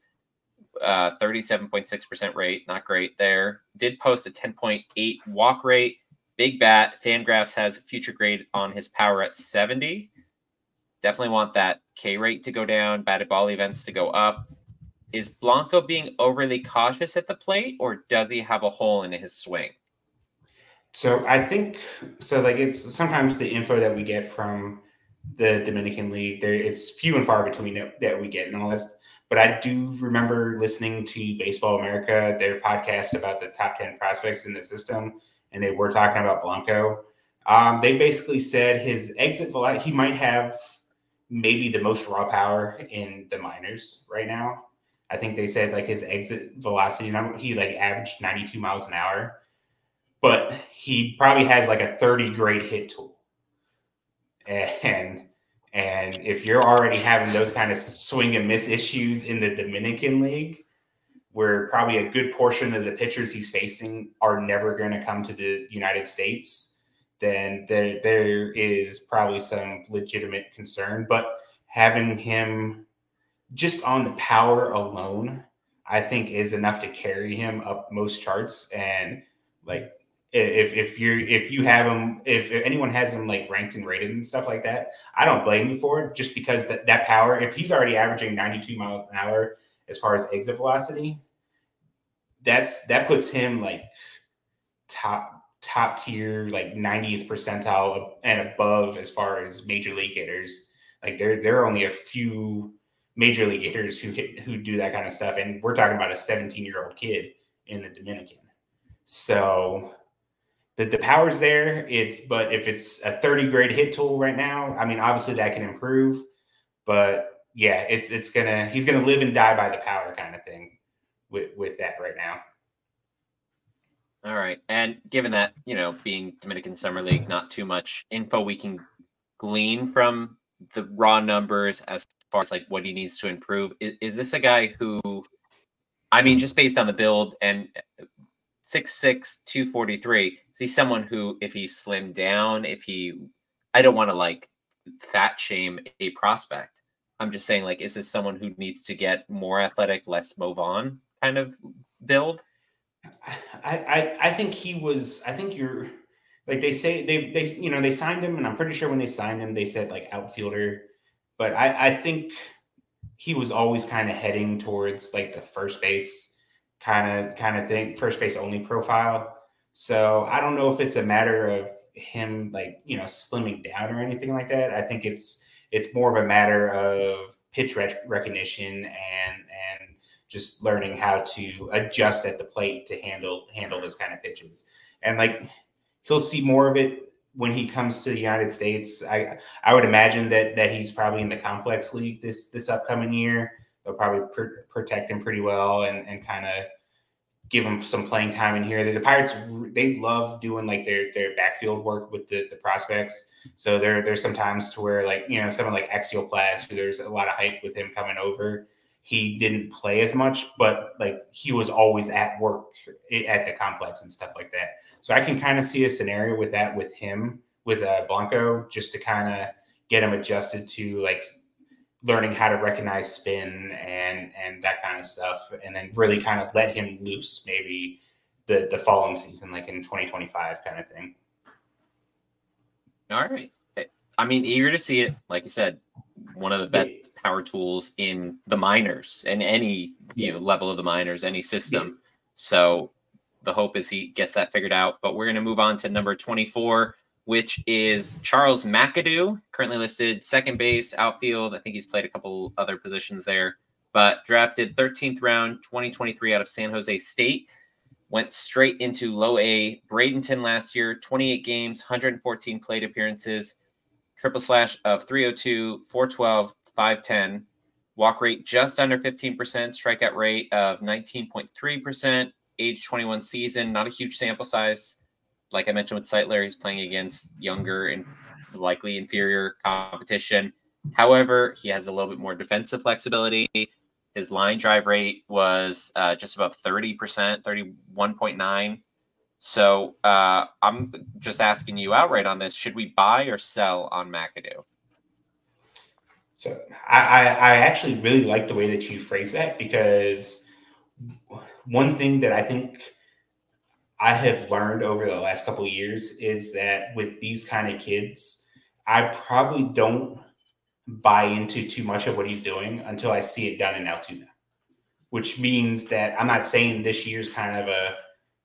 uh, 37.6% rate. Not great there. Did post a 10.8 walk rate. Big bat. Fangraphs has future grade on his power at 70. Definitely want that K rate to go down, batted ball events to go up. Is Blanco being overly cautious at the plate, or does he have a hole in his swing? So I think so. Like it's sometimes the info that we get from the Dominican League, there it's few and far between that, that we get and all this. But I do remember listening to Baseball America, their podcast about the top ten prospects in the system, and they were talking about Blanco. Um, they basically said his exit velocity, he might have maybe the most raw power in the minors right now. I think they said like his exit velocity, he like averaged 92 miles an hour but he probably has like a 30 grade hit tool. And and if you're already having those kind of swing and miss issues in the Dominican League, where probably a good portion of the pitchers he's facing are never going to come to the United States, then there there is probably some legitimate concern. But having him just on the power alone, I think is enough to carry him up most charts. And like if if you if you have them if, anyone has them like ranked and rated and stuff like that i don't blame you for it just because that, that power if he's already averaging 92 miles an hour as far as exit velocity that's that puts him like top top tier like 90th percentile and above as far as major league hitters like there there are only a few major league hitters who hit who do that kind of stuff and we're talking about a 17 year old kid in the dominican so the, the power's there. It's but if it's a 30 grade hit tool right now, I mean, obviously that can improve. But yeah, it's it's gonna he's gonna live and die by the power kind of thing with with that right now. All right. And given that, you know, being Dominican Summer League, not too much info we can glean from the raw numbers as far as like what he needs to improve. Is, is this a guy who, I mean, just based on the build and 6'6, 243, is he someone who, if he slimmed down, if he, I don't want to like fat shame a prospect. I'm just saying, like, is this someone who needs to get more athletic, less move on kind of build? I, I I think he was. I think you're like they say they they you know they signed him, and I'm pretty sure when they signed him they said like outfielder, but I I think he was always kind of heading towards like the first base kind of kind of thing, first base only profile. So I don't know if it's a matter of him like you know slimming down or anything like that. I think it's it's more of a matter of pitch rec- recognition and just learning how to adjust at the plate to handle handle those kind of pitches. And like he'll see more of it when he comes to the United States. I I would imagine that that he's probably in the complex league this this upcoming year. They'll probably pr- protect him pretty well and and kind of give him some playing time in here. The, Pirates they love doing like their their backfield work with the the prospects. So there there's some times to where like you know someone like Axiel Plaz, there's a lot of hype with him coming over he didn't play as much, but like he was always at work at the complex and stuff like that. So I can kind of see a scenario with that with him with uh, Blanco just to kind of get him adjusted to like learning how to recognize spin and and that kind of stuff, and then really kind of let him loose maybe the the following season, like in 2025 kind of thing. All right. I mean, eager to see it. Like you said, one of the best power tools in the minors and any you know level of the minors, any system. So the hope is he gets that figured out. But we're going to move on to number 24, which is Charles McAdoo, currently listed second base, outfield. I think he's played a couple other positions there, but drafted 13th round 2023 out of San Jose State. Went straight into low A Bradenton last year, 28 games, 114 plate appearances, triple slash of 302, 412, 5'10, walk rate just under 15%, strikeout rate of 19.3%, age 21 season, not a huge sample size. Like I mentioned with Sightler, he's playing against younger and likely inferior competition. However, he has a little bit more defensive flexibility. His line drive rate was uh, just above 30%, 31.9. So uh, I'm just asking you outright on this: should we buy or sell on McAdoo? So I, I, I actually really like the way that you phrase that because one thing that I think I have learned over the last couple years is that with these kind of kids, I probably don't buy into too much of what he's doing until I see it done in Altoona, which means that I'm not saying this year's kind of a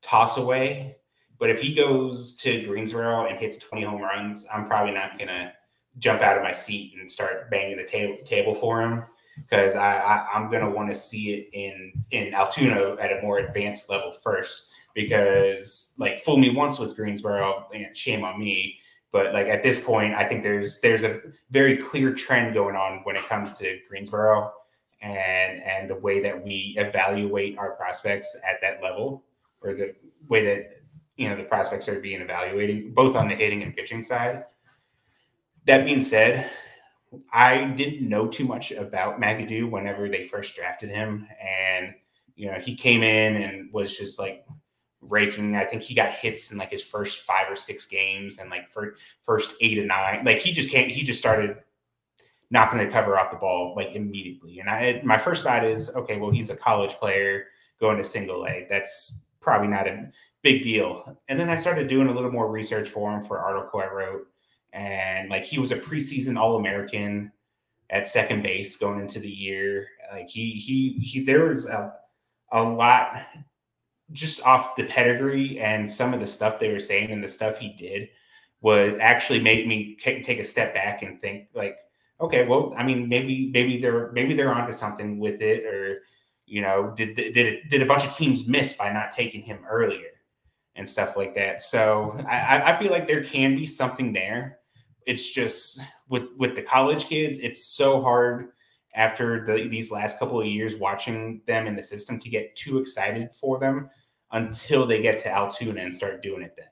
toss away, but if he goes to Greensboro and hits 20 home runs, I'm probably not going to jump out of my seat and start banging the table table for him. Because I, I am gonna want to see it in in Altoona at a more advanced level first. Because like fool me once with Greensboro, and shame on me. But like at this point, I think there's there's a very clear trend going on when it comes to Greensboro and and the way that we evaluate our prospects at that level or the way that you know the prospects are being evaluated both on the hitting and pitching side that being said, I didn't know too much about McAdoo whenever they first drafted him. And, you know, he came in and was just like raking. I think he got hits in like his first five or six games and like for first eight or nine. Like he just can't, he just started knocking the cover off the ball like immediately. And I, my first thought is, okay, well, he's a college player going to single A. That's probably not a big deal. And then I started doing a little more research for him for an article I wrote and like he was a preseason All American at second base going into the year. Like he he he there was a a lot just off the pedigree and some of the stuff they were saying and the stuff he did would actually make me take a step back and think like okay well i mean maybe maybe they're maybe they're onto something with it or you know did did did a bunch of teams miss by not taking him earlier and stuff like that. So I, I feel like there can be something there. It's just with with the college kids, it's so hard after the, these last couple of years watching them in the system to get too excited for them until they get to Altoona and start doing it then.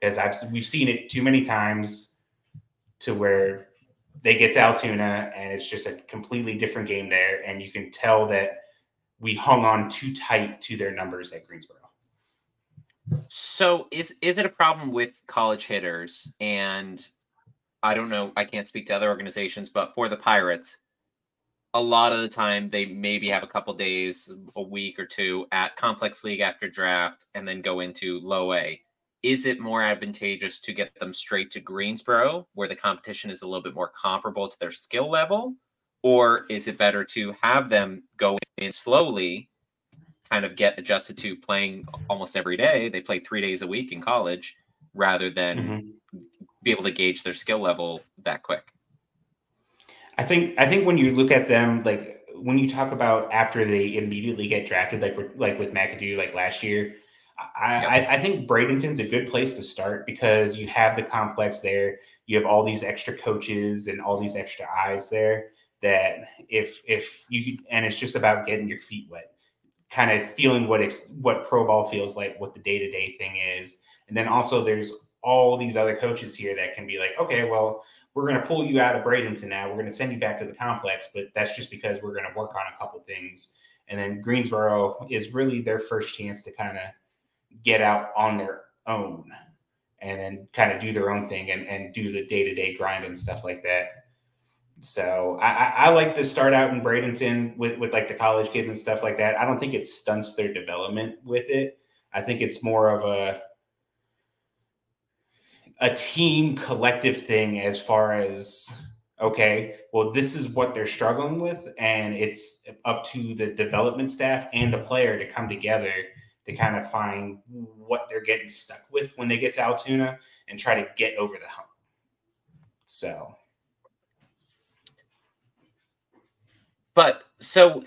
Because I've we've seen it too many times to where they get to Altoona and it's just a completely different game there, and you can tell that we hung on too tight to their numbers at Greensboro. So is is it a problem with college hitters and I don't know, I can't speak to other organizations, but for the Pirates, a lot of the time they maybe have a couple days, a week or two at complex league after draft and then go into low A. Is it more advantageous to get them straight to Greensboro where the competition is a little bit more comparable to their skill level? Or is it better to have them go in slowly, kind of get adjusted to playing almost every day? They play three days a week in college rather than mm-hmm. be able to gauge their skill level that quick. I think I think when you look at them, like when you talk about after they immediately get drafted, like like with McAdoo, like last year, I, yep. I, I think Bradenton's a good place to start because you have the complex there. You have all these extra coaches and all these extra eyes there. That if if you and it's just about getting your feet wet, kind of feeling what ex, what pro ball feels like, what the day to day thing is, and then also there's all these other coaches here that can be like, okay, well, we're going to pull you out of Bradenton now. We're going to send you back to the complex, but that's just because we're going to work on a couple things. And then Greensboro is really their first chance to kind of get out on their own and then kind of do their own thing and, and do the day to day grind and stuff like that. So I, I, like to start out in Bradenton with, with like the college kids and stuff like that. I don't think it stunts their development with it. I think it's more of a a team collective thing as far as okay, well, this is what they're struggling with, and it's up to the development staff and the player to come together to kind of find what they're getting stuck with when they get to Altoona and try to get over the hump. So, but so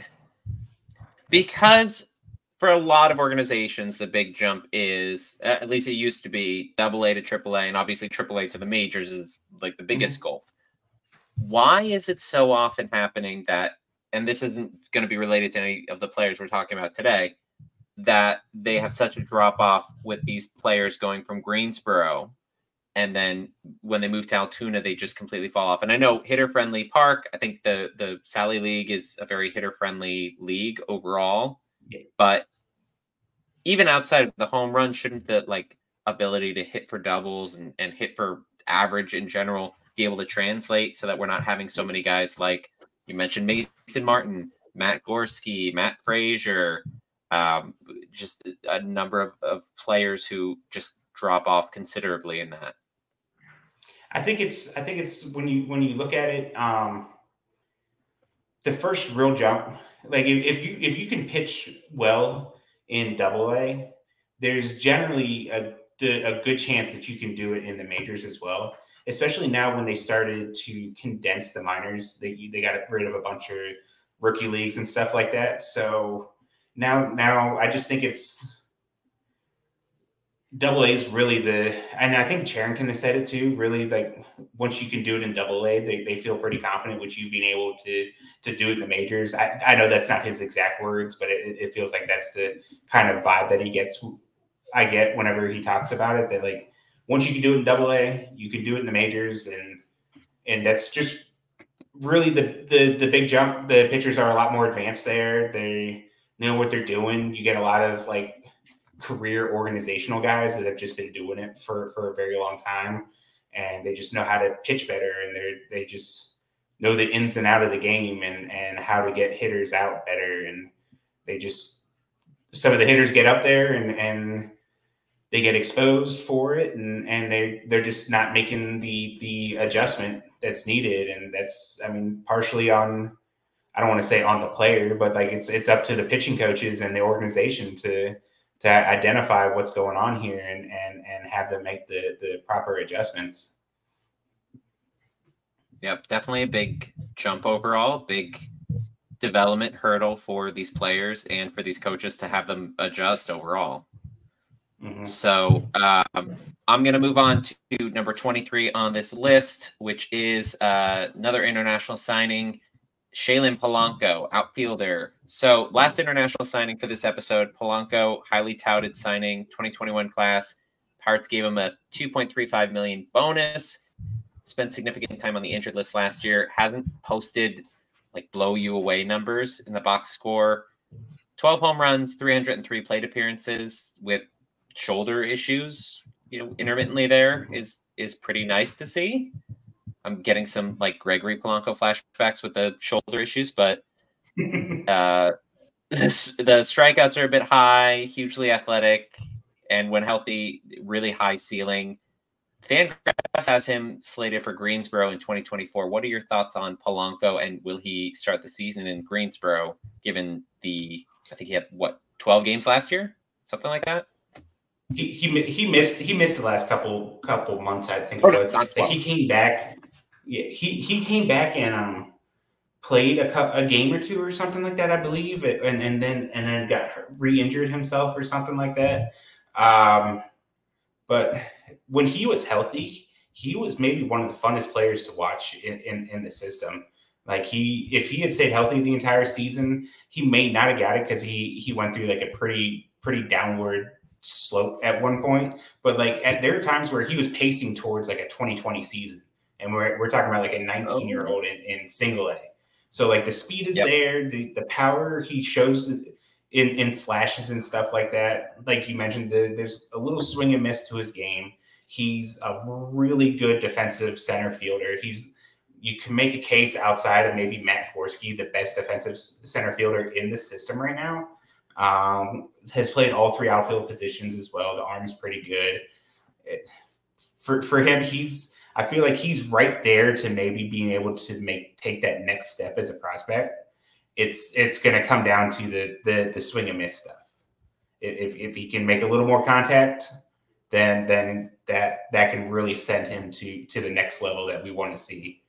because for a lot of organizations, the big jump is at least it used to be double A to triple A, and obviously triple A to the majors is like the biggest mm-hmm. gulf. Why is it so often happening that, and this isn't going to be related to any of the players we're talking about today, that they have such a drop off with these players going from Greensboro, and then when they move to Altoona, they just completely fall off. And I know hitter friendly park. I think the the Sally League is a very hitter friendly league overall but even outside of the home run, shouldn't the like ability to hit for doubles and, and hit for average in general be able to translate so that we're not having so many guys like you mentioned Mason Martin, Matt Gorski, Matt Fraizer, um, just a number of, of players who just drop off considerably in that. I think it's I think it's when you when you look at it, um, the first real jump like if you if you can pitch well in Double A, there's generally a a good chance that you can do it in the majors as well. Especially now when they started to condense the minors, they they got rid of a bunch of rookie leagues and stuff like that. So now now I just think it's double A is really the, and I think Cherington has said it too. Really, like once you can do it in double A, they, they feel pretty confident with you being able to to do it in the majors. I, I know that's not his exact words, but it, it feels like that's the kind of vibe that he gets. I get whenever he talks about it that like once you can do it in double A, you can do it in the majors, and and that's just really the the the big jump. The pitchers are a lot more advanced there. They know what they're doing. You get a lot of like career organizational guys that have just been doing it for for a very long time. And they just know how to pitch better and they they just know the ins and out of the game and and how to get hitters out better. And they just some of the hitters get up there and and they get exposed for it and and they they're just not making the the adjustment that's needed. And that's i mean partially on i don't want to say on the player but like it's it's up to the pitching coaches and the organization to to identify what's going on here and and and have them make the the proper adjustments. Yep, definitely a big jump overall, big development hurdle for these players and for these coaches to have them adjust overall. Mm-hmm. So um, I'm going to move on to number 23 on this list, which is uh, another international signing, Shalin Polanco, outfielder. So last international signing for this episode, Polanco, highly touted signing, 2021 class. Pirates gave him a 2.35 million bonus. Spent significant time on the injured list last year. Hasn't posted like blow you away numbers in the box score. 12 home runs, 303 plate appearances with shoulder issues, you know, intermittently there is is pretty nice to see. I'm getting some like Gregory Polanco flashbacks with the shoulder issues, but uh, this, the strikeouts are a bit high, hugely athletic, and when healthy, really high ceiling. Fangraphs has him slated for Greensboro in 2024. What are your thoughts on Polanco, and will he start the season in Greensboro? Given the, I think he had what 12 games last year, something like that he, he he missed he missed the last couple couple months. I think. Oh, he came back. He he came back and um played a, a game or two or something like that, I believe, and and then and then got re-injured himself or something like that. Um, but when he was healthy, he was maybe one of the funnest players to watch in, in, in the system. Like he, if he had stayed healthy the entire season, he may not have got it because he he went through like a pretty pretty downward slope at one point, but like at there are times where he was pacing towards like a 2020 season, and we're we're talking about like a 19 year old in, in single A. So like the speed is yep. there, the the power he shows in in flashes and stuff like that. Like you mentioned, the, there's a little swing and miss to his game. He's a really good defensive center fielder. He's you can make a case outside of maybe Matt Gorski, the best defensive center fielder in the system right now. Um, has played all three outfield positions as well. The arm's pretty good. It, for for him, he's I feel like he's right there to maybe being able to make take that next step as a prospect. It's it's going to come down to the the the swing and miss stuff. If if he can make a little more contact, then then that that can really send him to to the next level that we want to see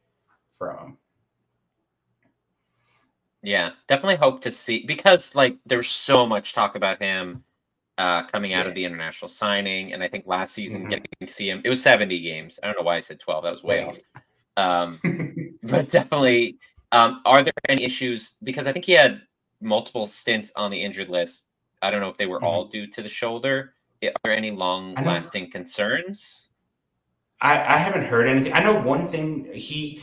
from him. Yeah, definitely hope to see because like there's so much talk about him uh, coming out yeah. of the international signing, and I think last season mm-hmm. getting to see him, it was 70 games. I don't know why I said 12. That was way off. Um, but definitely, um, are there any issues? Because I think he had multiple stints on the injured list. I don't know if they were mm-hmm. all due to the shoulder. Are there any long-lasting concerns? I, I haven't heard anything. I know one thing. He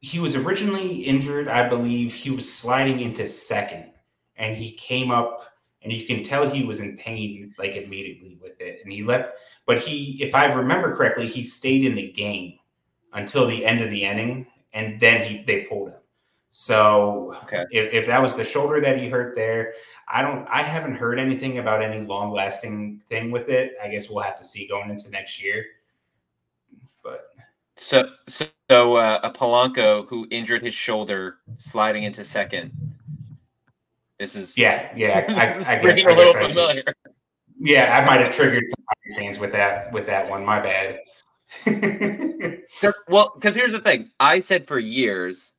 he was originally injured, I believe. He was sliding into second, and he came up, and you can tell he was in pain like immediately with it. And he left, but he, if I remember correctly, he stayed in the game until the end of the inning, and then he they pulled him. So okay. if, if that was the shoulder that he hurt there, I don't, I haven't heard anything about any long lasting thing with it. I guess we'll have to see going into next year. But so, so, uh, a Polanco who injured his shoulder sliding into second. This is yeah, yeah. I, I guess, I a little familiar. Just, yeah, I might have triggered some fans with that with that one. My bad. well, because here's the thing. I said for years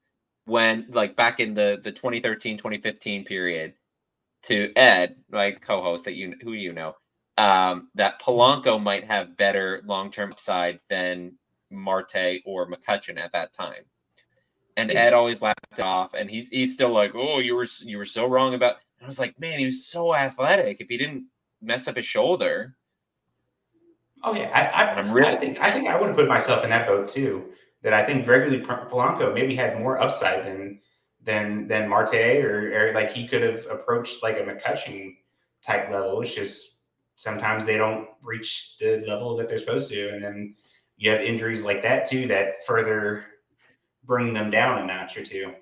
when like back in the the 2013 2015 period to Ed, my co-host that you who you know, um, that Polanco might have better long-term upside than Marte or McCutchen at that time. And Ed always laughed it off, and he's he's still like, "Oh, you were you were so wrong about." I was like, "Man, he was so athletic. If he didn't mess up his shoulder." Oh yeah, I, I, am really, I think I think I would have put myself in that boat too. That I think Gregory Polanco maybe had more upside than than than Marte, or, or like he could have approached like a McCutchen type level. It's just sometimes they don't reach the level that they're supposed to, and then you have injuries like that too that further bring them down a notch or two.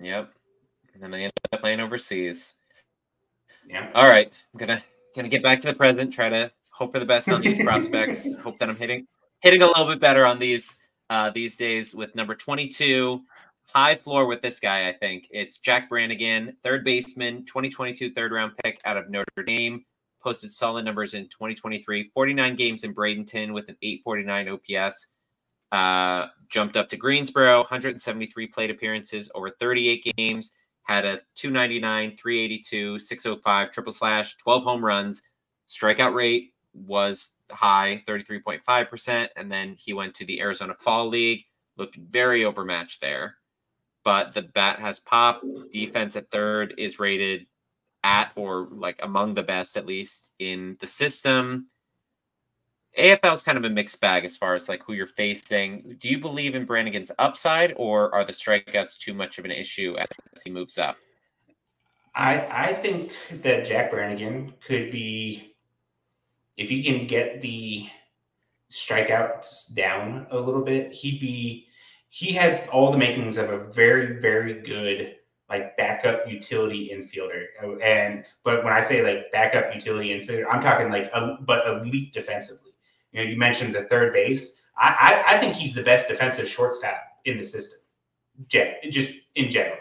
Yep. And then they end up playing overseas. Yeah. All right. I'm gonna gonna get back to the present, try to hope for the best on these prospects. Hope that I'm hitting hitting a little bit better on these uh these days with number 22. High floor with this guy, I think. It's Jack Brannigan, third baseman, 2022 third round pick out of Notre Dame posted solid numbers in 2023 49 games in Bradenton with an 849 OPS. Uh, jumped up to Greensboro, 173 plate appearances over 38 games, had a 299, 382, 605 triple slash, 12 home runs, Strikeout rate was high, 33.5%. And then he went to the Arizona Fall League, looked very overmatched there. But the bat has pop. Defense at third is rated at or like among the best, at least in the system. AFL is kind of a mixed bag as far as like who you're facing. Do you believe in Brannigan's upside, or are the strikeouts too much of an issue as he moves up? I I think that Jack Brannigan could be, if he can get the strikeouts down a little bit, he'd be. He has all the makings of a very very good like backup utility infielder. And but when I say like backup utility infielder, I'm talking like a, but elite defensively. You know, you mentioned the third base. I, I, I think he's the best defensive shortstop in the system, just in general.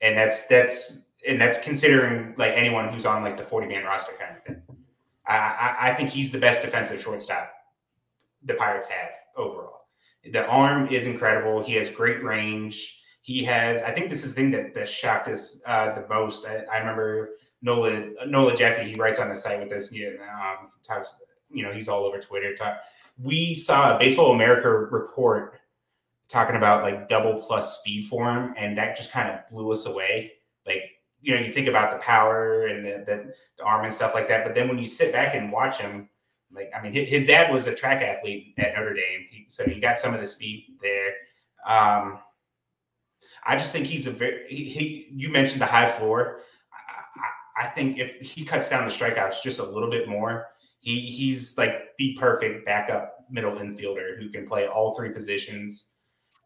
And that's that's and that's considering like anyone who's on like the 40 man roster kind of thing. I, I, I think he's the best defensive shortstop the Pirates have overall. The arm is incredible. He has great range. He has, I think this is the thing that, that shocked us uh, the most. I, I, remember Nola Nola Jeffy, he writes on the site with this, know, um, talks you know, he's all over Twitter. Talk, we saw a Baseball America report talking about like double plus speed for him, and that just kind of blew us away. Like, you know, you think about the power and the, the, the arm and stuff like that, but then when you sit back and watch him, like, I mean, his dad was a track athlete at Notre Dame, he, so he got some of the speed there. Um, I just think he's a very. He, he you mentioned the high floor. I, I, I think if he cuts down the strikeouts just a little bit more, he he's like the perfect backup middle infielder who can play all three positions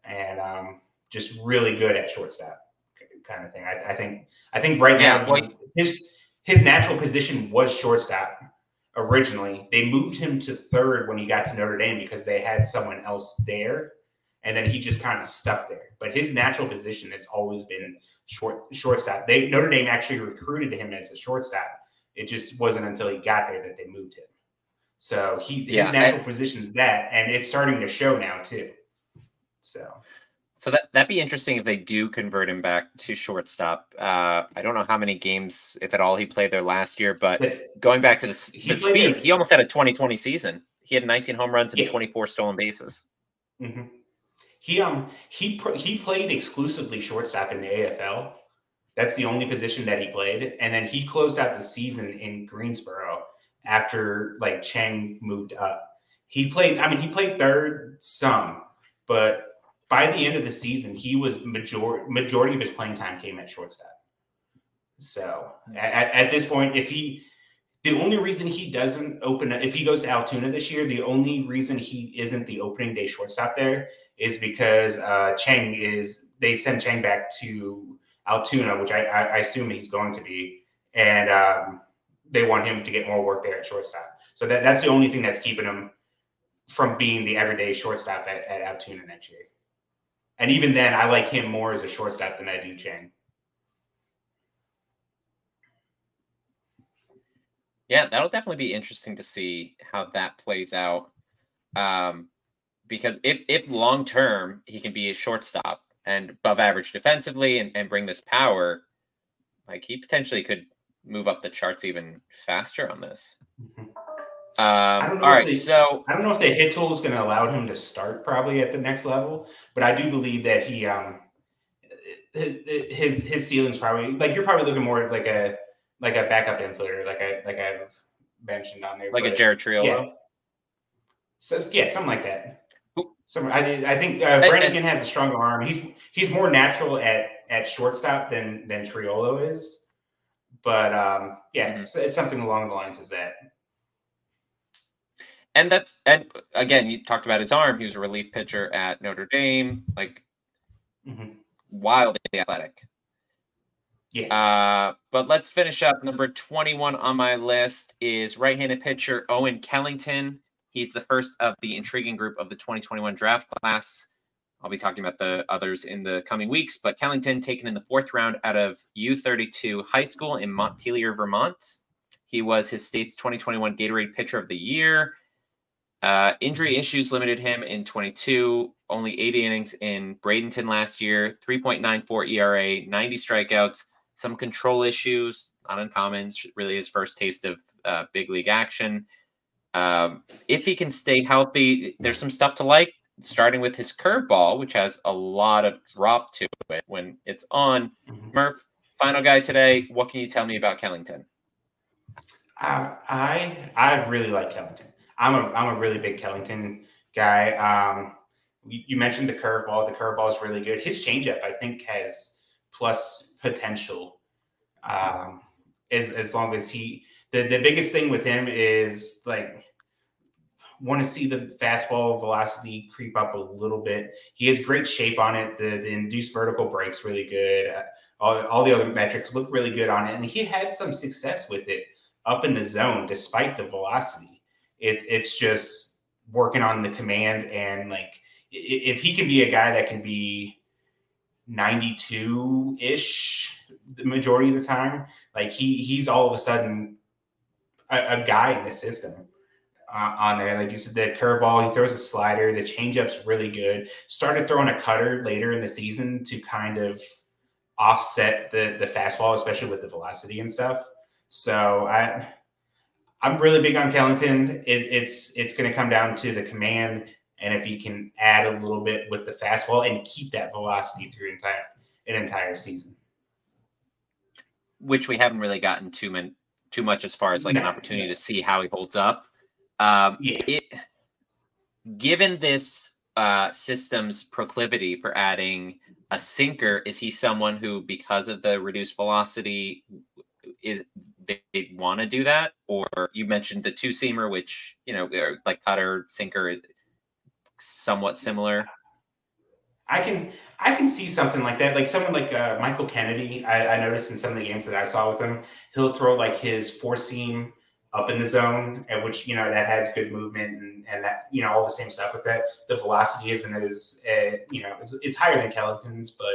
and um, just really good at shortstop kind of thing. I, I think I think right yeah, now his his natural position was shortstop originally. They moved him to third when he got to Notre Dame because they had someone else there, and then he just kind of stuck there. But his natural position has always been short shortstop. They Notre Dame actually recruited him as a shortstop it just wasn't until he got there that they moved him. So he his yeah, natural position is that, and it's starting to show now too. So, so that that'd be interesting if they do convert him back to shortstop. Uh, I don't know how many games, if at all, he played there last year, but going back to the, the speed, there. he almost had a 2020 season. He had 19 home runs and yeah. 24 stolen bases. Mm-hmm. He um he he played exclusively shortstop in the AFL that's the only position that he played. And then he closed out the season in Greensboro after like Cheng moved up. He played, I mean, he played third some, but by the end of the season, he was majority majority of his playing time came at shortstop. So at, at this point, if he the only reason he doesn't open if he goes to Altoona this year, the only reason he isn't the opening day shortstop there is because uh, Cheng is they send Cheng back to Altoona, which I, I, assume he's going to be, and um, they want him to get more work there at shortstop. So that, that's the only thing that's keeping him from being the everyday shortstop at, at Altoona next year. And even then, I like him more as a shortstop than I do Cheng. Yeah, that'll definitely be interesting to see how that plays out. Um, because if if long term he can be a shortstop, and above average defensively and, and bring this power, like he potentially could move up the charts even faster on this. Mm-hmm. Um, all right, they, so I don't know if the hit tool is going to allow him to start probably at the next level, but I do believe that he um his his ceiling's probably like you're probably looking more like a like a backup infielder, like I like I've mentioned on there, like a Jared Triolo. Yeah. So, yeah, something like that. Some, I, I think uh, Brannigan has a stronger arm. He's he's more natural at at shortstop than than Triolo is. But um, yeah, mm-hmm. so it's something along the lines of that. And that's and again, you talked about his arm. He was a relief pitcher at Notre Dame, like mm-hmm. wildly athletic. Yeah. Uh, but let's finish up. Number 21 on my list is right-handed pitcher Owen Kellington. He's the first of the intriguing group of the 2021 draft class. I'll be talking about the others in the coming weeks, but Kellington taken in the fourth round out of U32 High School in Montpelier, Vermont. He was his state's 2021 Gatorade Pitcher of the Year. Uh, injury issues limited him in 22, only 80 innings in Bradenton last year, 3.94 ERA, 90 strikeouts, some control issues, not uncommon. Really, his first taste of uh, big league action. Um, if he can stay healthy, there's some stuff to like. Starting with his curveball, which has a lot of drop to it when it's on. Mm-hmm. Murph, final guy today. What can you tell me about Kellington? Uh, I I really like Kellington. I'm a I'm a really big Kellington guy. Um, you, you mentioned the curveball. The curveball is really good. His changeup, I think, has plus potential. Um, as as long as he the the biggest thing with him is like want to see the fastball velocity creep up a little bit. He has great shape on it. The, the induced vertical breaks really good. Uh, all, all the other metrics look really good on it, and he had some success with it up in the zone despite the velocity. It's it's just working on the command and like if he can be a guy that can be 92 ish the majority of the time, like he he's all of a sudden a, a guy in the system. Uh, on there. Like you said, the curveball, he throws a slider. The changeup's really good. Started throwing a cutter later in the season to kind of offset the the fastball, especially with the velocity and stuff. So I I'm really big on Kellington. It, it's it's going to come down to the command and if you can add a little bit with the fastball and keep that velocity through entire an entire season. Which we haven't really gotten too many too much as far as like no, an opportunity to see how he holds up. Um, yeah. It, given this uh, system's proclivity for adding a sinker, is he someone who, because of the reduced velocity, is they want to do that? Or you mentioned the two seamer, which you know, like cutter sinker, is somewhat similar. I can I can see something like that. Like someone like uh, Michael Kennedy, I, I, noticed in some of the games that I saw with him, he'll throw like his four seam up in the zone, at which you know that has good movement and, and that you know all the same stuff with that. The velocity isn't as uh, you know it's, it's higher than Kellington's, but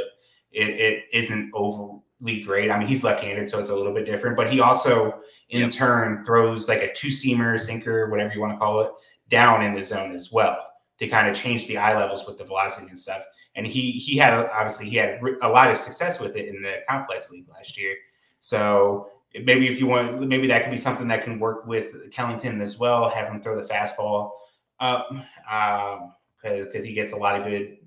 it, it isn't overly great. I mean, he's left-handed, so it's a little bit different. But he also, in yep. turn, throws like a two-seamer, sinker, whatever you want to call it, down in the zone as well to kind of change the eye levels with the velocity and stuff. And he he had obviously he had a lot of success with it in the complex league last year. So maybe if you want, maybe that could be something that can work with Kellington as well. Have him throw the fastball up because um, because he gets a lot of good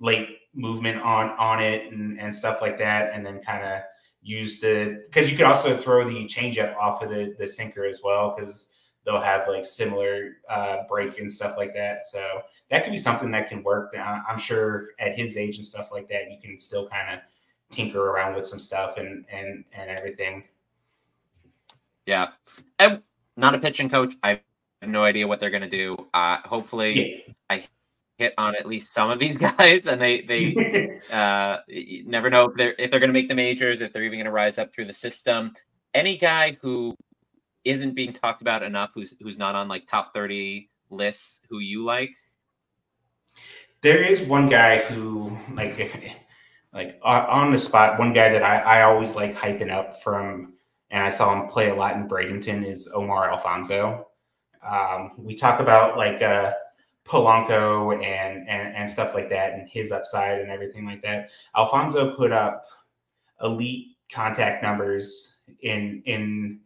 late movement on on it and, and stuff like that, and then kind of use the because you could also throw the changeup off of the the sinker as well because they'll have like similar uh, break and stuff like that. So that could be something that can work. I'm sure at his age and stuff like that, you can still kind of tinker around with some stuff and and and everything. Yeah, I'm not a pitching coach. I have no idea what they're gonna do. Uh, hopefully, yeah. I hit on at least some of these guys, and they they uh, never know if they're if they're gonna make the majors, if they're even gonna rise up through the system. Any guy who isn't being talked about enough, who's who's not on like top thirty lists, who you like? There is one guy who, like, if like on the spot, one guy that I, I always like hyping up from, and I saw him play a lot in Bradenton is Omar Alfonso. Um, we talk about like uh, Polanco and, and and stuff like that, and his upside and everything like that. Alfonso put up elite contact numbers in in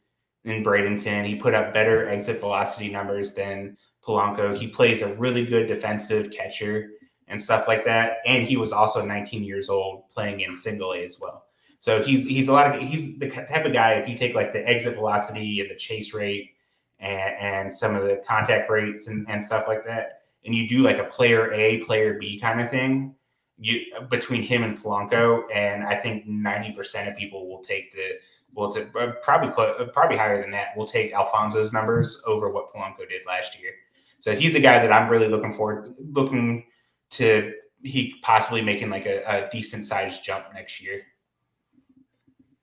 in Bradenton. He put up better exit velocity numbers than Polanco. He plays a really good defensive catcher and stuff like that. And he was also 19 years old playing in single A as well. So he's he's a lot of he's the type of guy. If you take like the exit velocity and the chase rate and, and some of the contact rates and, and stuff like that, and you do like a player A, player B kind of thing, you between him and Polanco, and I think 90% of people will take the will take uh, probably uh, probably higher than that. We'll take Alfonso's numbers over what Polanco did last year. So he's the guy that I'm really looking forward looking to he possibly making like a, a decent sized jump next year.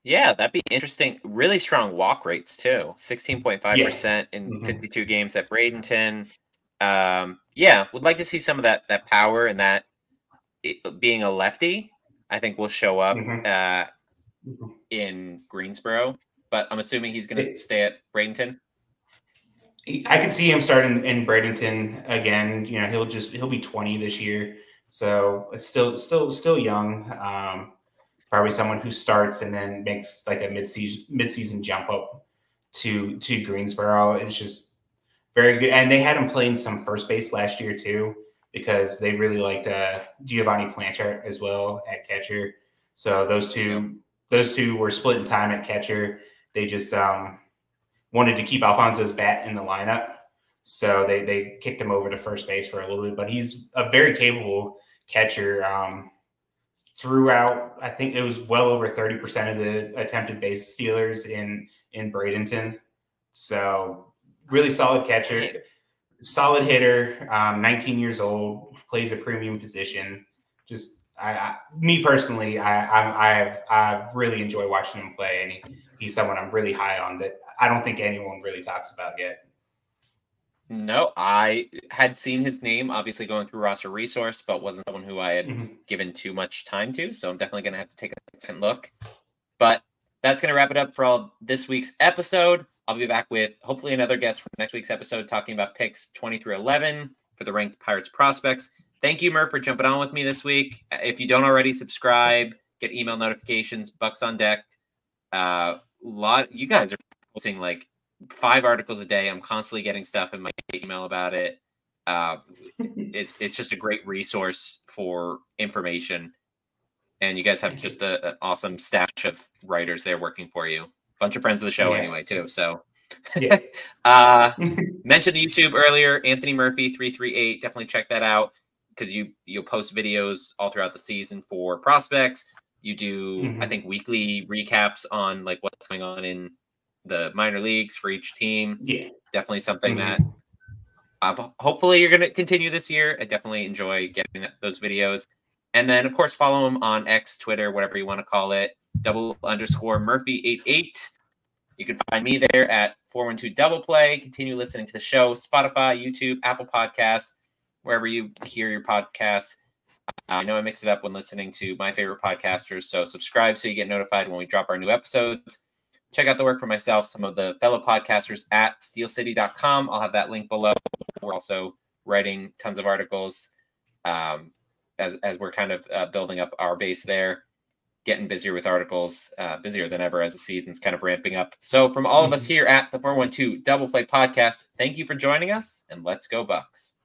Yeah, that'd be interesting. Really strong walk rates too. 16.5% yeah. in mm-hmm. 52 games at Bradenton. Um, yeah, would like to see some of that that power and that it, being a lefty, I think will show up mm-hmm. uh, mm-hmm. In Greensboro. But I'm assuming he's going to stay at Bradenton. I can see him starting in Bradenton again. You know, he'll just he'll be 20 this year, so it's still still still young. Um, probably someone who starts and then makes like a mid-season mid-season jump up to to Greensboro. It's just very good. And they had him playing some first base last year too, because they really liked uh, Giovanni Planchart as well at catcher. So those two those two were splitting time at catcher. They just um, wanted to keep Alfonso's bat in the lineup. So they they kicked him over to first base for a little bit, but he's a very capable catcher. Um, throughout, I think it was well over 30% of the attempted base stealers in in Bradenton. So really solid catcher, solid hitter, um, 19 years old, plays a premium position. Just I, I me personally, I I've I've really enjoyed watching him play, and he, he's someone I'm really high on that I don't think anyone really talks about yet. No, I had seen his name obviously going through roster resource, but wasn't someone who I had mm-hmm. given too much time to. So I'm definitely going to have to take a second look. But that's going to wrap it up for all this week's episode. I'll be back with hopefully another guest for next week's episode talking about picks 20 through 11 for the ranked Pirates prospects. Thank you, Murph, for jumping on with me this week. If you don't already subscribe, get email notifications, Bucs on deck. Uh, lot you guys are posting like five articles a day. I'm constantly getting stuff in my email about it. Uh, it's it's just a great resource for information, and you guys have just a, an awesome stash of writers there working for you. Bunch of friends of the show yeah. anyway too. So, yeah. uh, mentioned the YouTube earlier. Anthony Murphy three three eight. Definitely check that out because you you'll post videos all throughout the season for prospects. You do mm-hmm. I think weekly recaps on like what's going on in the minor leagues for each team. Yeah, definitely something mm-hmm. that uh, hopefully you're going to continue this year. I definitely enjoy getting that, those videos. And then, of course, follow him on X, Twitter, whatever you want to call it, double underscore Murphy88. You can find me there at 412 Double Play. Continue listening to the show, Spotify, YouTube, Apple Podcasts, wherever you hear your podcasts. I know I mix it up when listening to my favorite podcasters. So subscribe so you get notified when we drop our new episodes check out the work for myself, some of the fellow podcasters at steelcity.com. I'll have that link below. We're also writing tons of articles um, as, as we're kind of uh, building up our base there, getting busier with articles, uh, busier than ever as the season's kind of ramping up. So, from all of us mm-hmm. here at the 412 Double Play Podcast, thank you for joining us and let's go, Bucs.